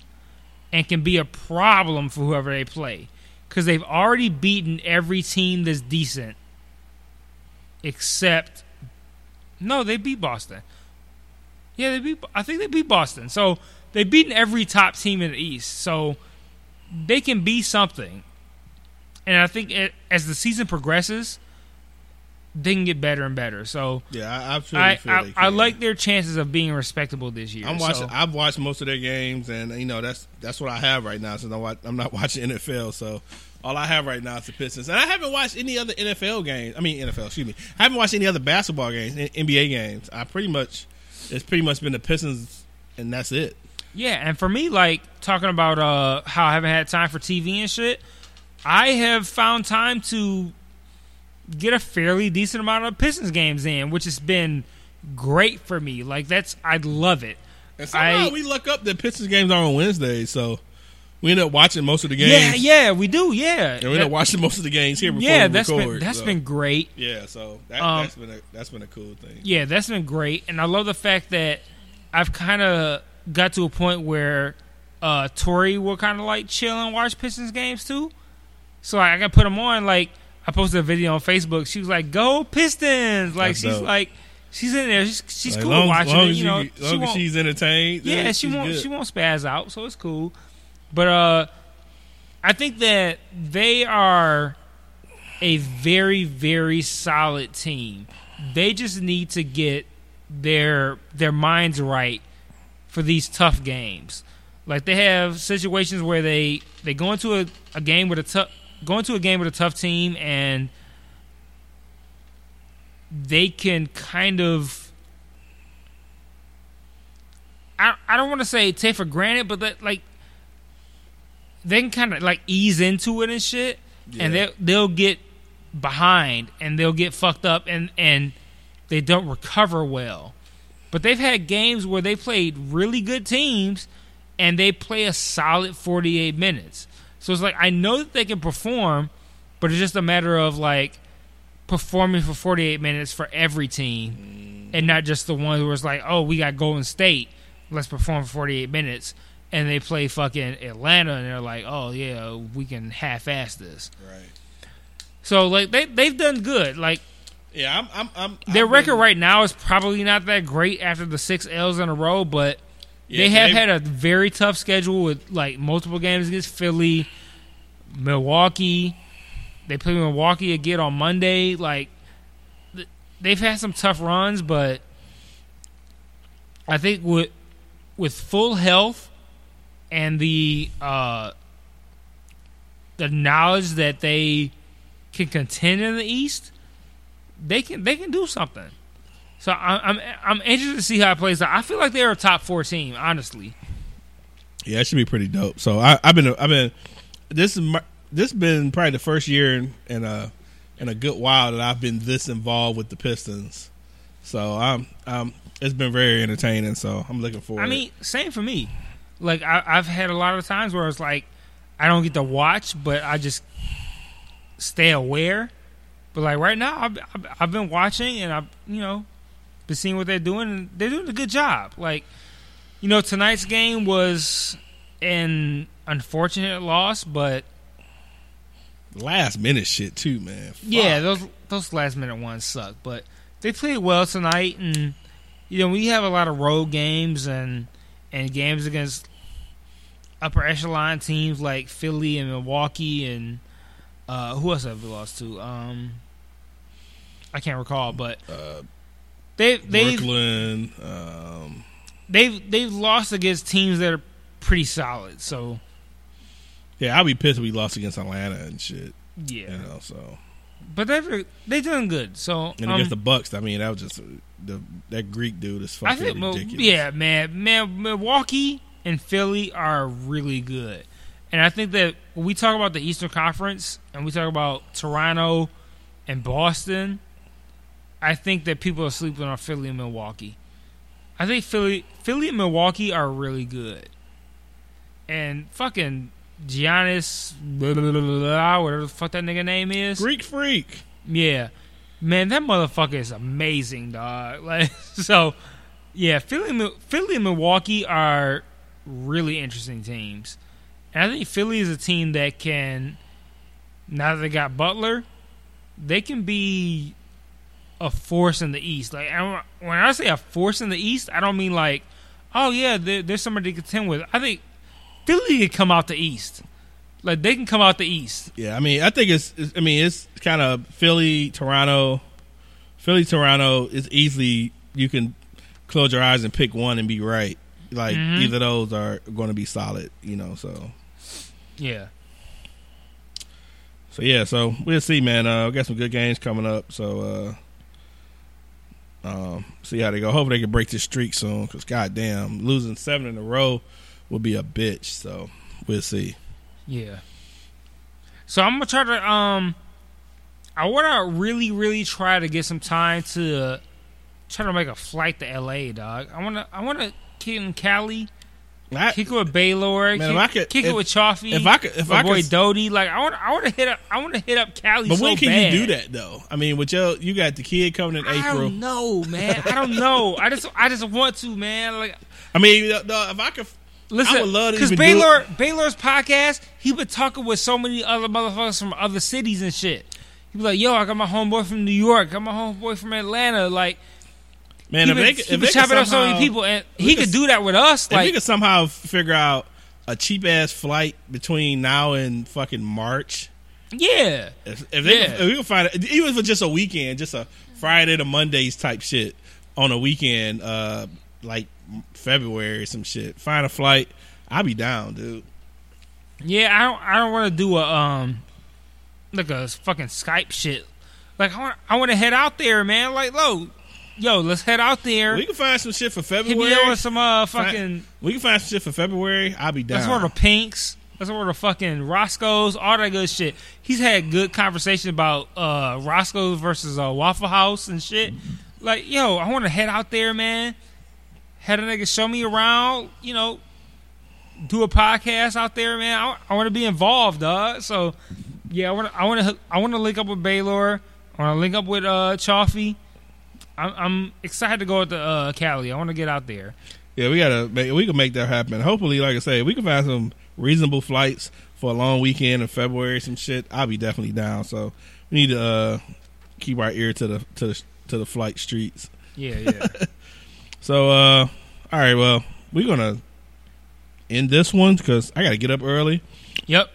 and can be a problem for whoever they play because they've already beaten every team that's decent except no, they beat Boston. Yeah, they beat. I think they beat Boston. So they've beaten every top team in the East. So they can be something. And I think it, as the season progresses, they can get better and better. So Yeah, I, I I feel I, I like their chances of being respectable this year. I'm watching. So- I've watched most of their games, and you know that's that's what I have right now. Since I'm, I'm not watching NFL, so all I have right now is the Pistons, and I haven't watched any other NFL games. I mean NFL, excuse me. I haven't watched any other basketball games, NBA games. I pretty much it's pretty much been the Pistons, and that's it. Yeah, and for me, like talking about uh, how I haven't had time for TV and shit, I have found time to get a fairly decent amount of Pistons games in, which has been great for me. Like that's I'd love it. And somehow I- we look up that Pistons games are on Wednesday, so we end up watching most of the games. Yeah, yeah, we do. Yeah, And we end up watching most of the games here before yeah, we that's record. been that's so. been great. yeah. So that, Um, that's been a that's been a cool thing. Yeah, that's been great, and I love the fact that I've kind of got to a point where uh, Tori will kind of like chill and watch Pistons games too. So like, I can put them on. Like I posted a video on Facebook. She was like, "Go Pistons!" Like That's she's dope. like, she's in there. She's, she's Like, cool long, watching long it. You know, long she as she's entertained. yeah, she won't good. she won't spaz out, so it's cool. But uh, I think that they are a very very solid team. They just need to get their their minds right for these tough games. Like they have situations where they they go into a, a game with a tough go to a game with a tough team and they can kind of I I don't want to say take for granted, but that like they can kind of like ease into it and shit, and Yeah. they they'll get behind and they'll get fucked up and and they don't recover well. But they've had games where they played really good teams and they play a solid 48 minutes. So it's like I know that they can perform, but it's just a matter of like performing for 48 minutes for every team mm. and not just the one who was like, "Oh, we got Golden State, let's perform for 48 minutes." And they play fucking Atlanta and they're like, "Oh yeah, we can half-ass this." Right. So like they they've done good. Like Yeah, I'm. I'm. I'm their I've record been- right now is probably not that great after the six L's in a row, but Yeah, they have they- had a very tough schedule with like multiple games against Philly, Milwaukee. They play Milwaukee again on Monday. Like th- they've had some tough runs, but I think with with full health and the uh, the knowledge that they can contend in the East, they can they can do something. So I- I'm I'm interested to see how it plays out. I feel like they're a top four team, honestly. Yeah, it should be pretty dope. So I, I've been. I've been. This is my, this has been probably the first year in, in a in a good while that I've been this involved with the Pistons. So I'm. Um, it's been very entertaining. So I'm looking forward. I mean, same for me. Like I, I've had a lot of times where it's like I don't get to watch, but I just stay aware. But like right now, I've, I've, I've been watching and I've you know been seeing what they're doing, they're doing a good job. Like you know, tonight's game was an unfortunate loss, but last minute shit too, man. Fuck. Yeah, those those last minute ones suck, but they played well tonight, and you know we have a lot of road games and and games against upper echelon teams like Philly and Milwaukee and uh, who else have we lost to? Um, I can't recall, but Uh, they they Brooklyn. Um, they've they've lost against teams that are pretty solid. So yeah, I'll be pissed if we lost against Atlanta and shit. yeah, You know, so but they're they doing good. So and um, against the Bucks, I mean, that was just the that Greek dude is I fucking think, ridiculous. yeah, man, man, Milwaukee and Philly are really good, and I think that when we talk about the Eastern Conference and we talk about Toronto and Boston, I think that people are sleeping on Philly and Milwaukee. I think Philly, Philly and Milwaukee are really good, and fucking Giannis, blah, blah, blah, whatever the fuck that nigga name is, Greek freak. yeah, man, that motherfucker is amazing, dog. Like, so, yeah, Philly, Philly and Milwaukee are really interesting teams, and I think Philly is a team that can, now that they got Butler, they can be a force in the East. Like, I when I say a force in the East, I don't mean like, oh yeah, there, there's somebody to contend with. I think Philly could come out the East. Like they can come out the East. Yeah, I mean, I think it's. it's I mean, it's kind of Philly, Toronto. Philly, Toronto is easily you can close your eyes and pick one and be right. Like Mhm. either those are going to be solid, you know. So, Yeah. so yeah, so we'll see, man. Uh, we got some good games coming up. So, uh, um, see how they go. Hopefully, they can break this streak soon. Because goddamn, losing seven in a row will be a bitch. So we'll see. Yeah. So I'm gonna try to um I wanna really, really try to get some time to try to make a flight to LA, dog. I wanna I wanna kick in Cali, I, kick it with Baylor, Man, kick, I could- kick if- it with Chaffee. if I could- if my I boy could- Doty. Like I wanna I wanna hit up I wanna hit up Cali but so when can bad. you do that though? I mean, with your you got the kid coming in I April. don't know, man. I don't know. I just I just want to, man. Like I mean, no, no, if I could, Listen, I would love to because Baylor Baylor's podcast, he been talking with so many other motherfuckers from other cities and shit. He be like, "Yo, I got my homeboy from New York, I got my homeboy from Atlanta." Like, man, he if been, they, he could- if they could chopping up so many people, and he we could do that with us. If we Like, could somehow figure out a cheap ass flight between now and fucking March, yeah, if, if they Yeah. if we can find it, even for just a weekend, just a Friday to Mondays type shit on a weekend, uh, like February or some shit. Find a flight. I'll be down, dude. Yeah, I don't. I don't want to do a um, like a fucking Skype shit. Like I want. I want to head out there, man. Like, lo, yo, let's head out there. We can find some shit for Hit February. me up with some uh fucking. We can find some shit for February. I'll be down. Let's order pinks. Let's order fucking Roscoe's. All that good shit. He's had good conversation about uh Roscoe's versus uh, Waffle House and shit. Like, yo, I want to head out there, man. Had a nigga show me around. You know, do a podcast out there, man. I, I want to be involved, dog. So, yeah, I want to. I want to. I want to link up with Baylor. I want to link up with uh Chaffee. I'm, I'm excited to go with the uh, Cali. I want to get out there. Yeah, we gotta. Make, we can make that happen. Hopefully, like I say, we can find some reasonable flights for a long weekend in February. Some shit. I'll be definitely down. So we need to uh, keep our ear to the to the to the flight streets. Yeah, yeah. So, uh, all right. Well, we're gonna end this one because I gotta get up early. yep.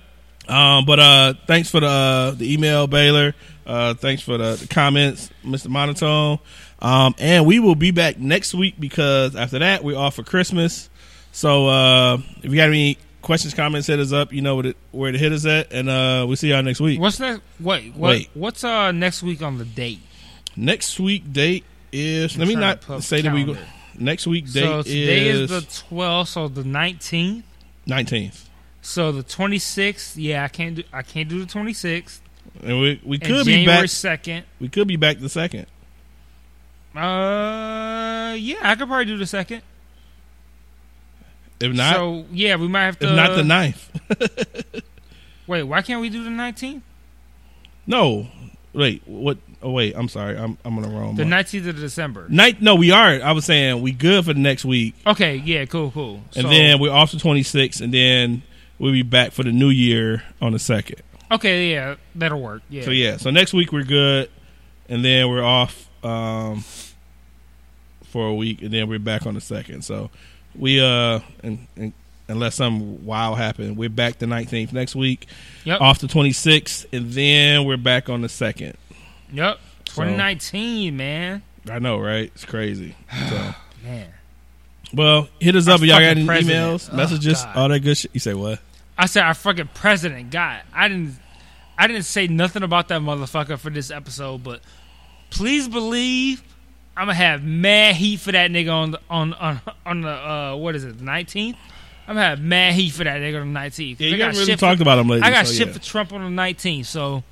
Um, but uh, thanks for the uh, the email, Baylor. Uh, thanks for the, the comments, Mr. Monotone. Um, and we will be back next week because after that we're off for Christmas. So uh, if you got any questions, comments, hit us up. You know where to, where to hit us at, and uh, we'll see y'all next week. What's next? Wait, what, Wait. What's uh next week on the date? Next week date is. I'm let me not to pull up say that we go. Next week date so today is, is the twelfth, so the nineteenth. nineteenth, So the twenty sixth. Yeah, I can't do. I can't do the twenty sixth. and we we And could be January back. second. We could be back the second. Uh, yeah, I could probably do the second. If not, so yeah, we might have to. if not the ninth. Wait, why can't we do the nineteenth? No, wait. What? Oh, wait. I'm sorry. I'm I'm on the wrong. The nineteenth of December. Night? No, we aren't. I was saying we good for the next week, Okay, yeah, cool, cool. and So- then we're off to 26, and then we'll be back for the new year on the second. okay, yeah, that'll work. Yeah. So yeah. So next week we're good, and then we're off um, for a week, and then we're back on the second. So we uh, and, and unless some wild happen, we're back the 19th next week, Yep. off the 26th, and then we're back on the second. Yep. 2019, man. I know, right? It's crazy. So. Man. Well, hit us Our up if y'all got any president. emails, Oh, messages, all that good shit. You say what? I said our fucking president. God, I didn't, I didn't say nothing about that motherfucker for this episode, but please believe I'm gonna have mad heat for that nigga on the on on on the uh what is it, the 19th? I'm gonna have mad heat for that nigga on the 19th. Yeah, I you got really shit talked for, about him lately. I got so, shit yeah. for Trump on the 19th, so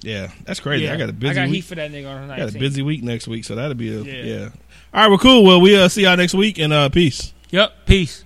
Yeah, that's crazy. yeah, I got a busy I got heat week. for that nigga on the I got a busy week next week, so that'll be a Yeah. yeah. All right, well, cool. Well, we uh, see y'all next week, and uh, peace. Yep. Peace.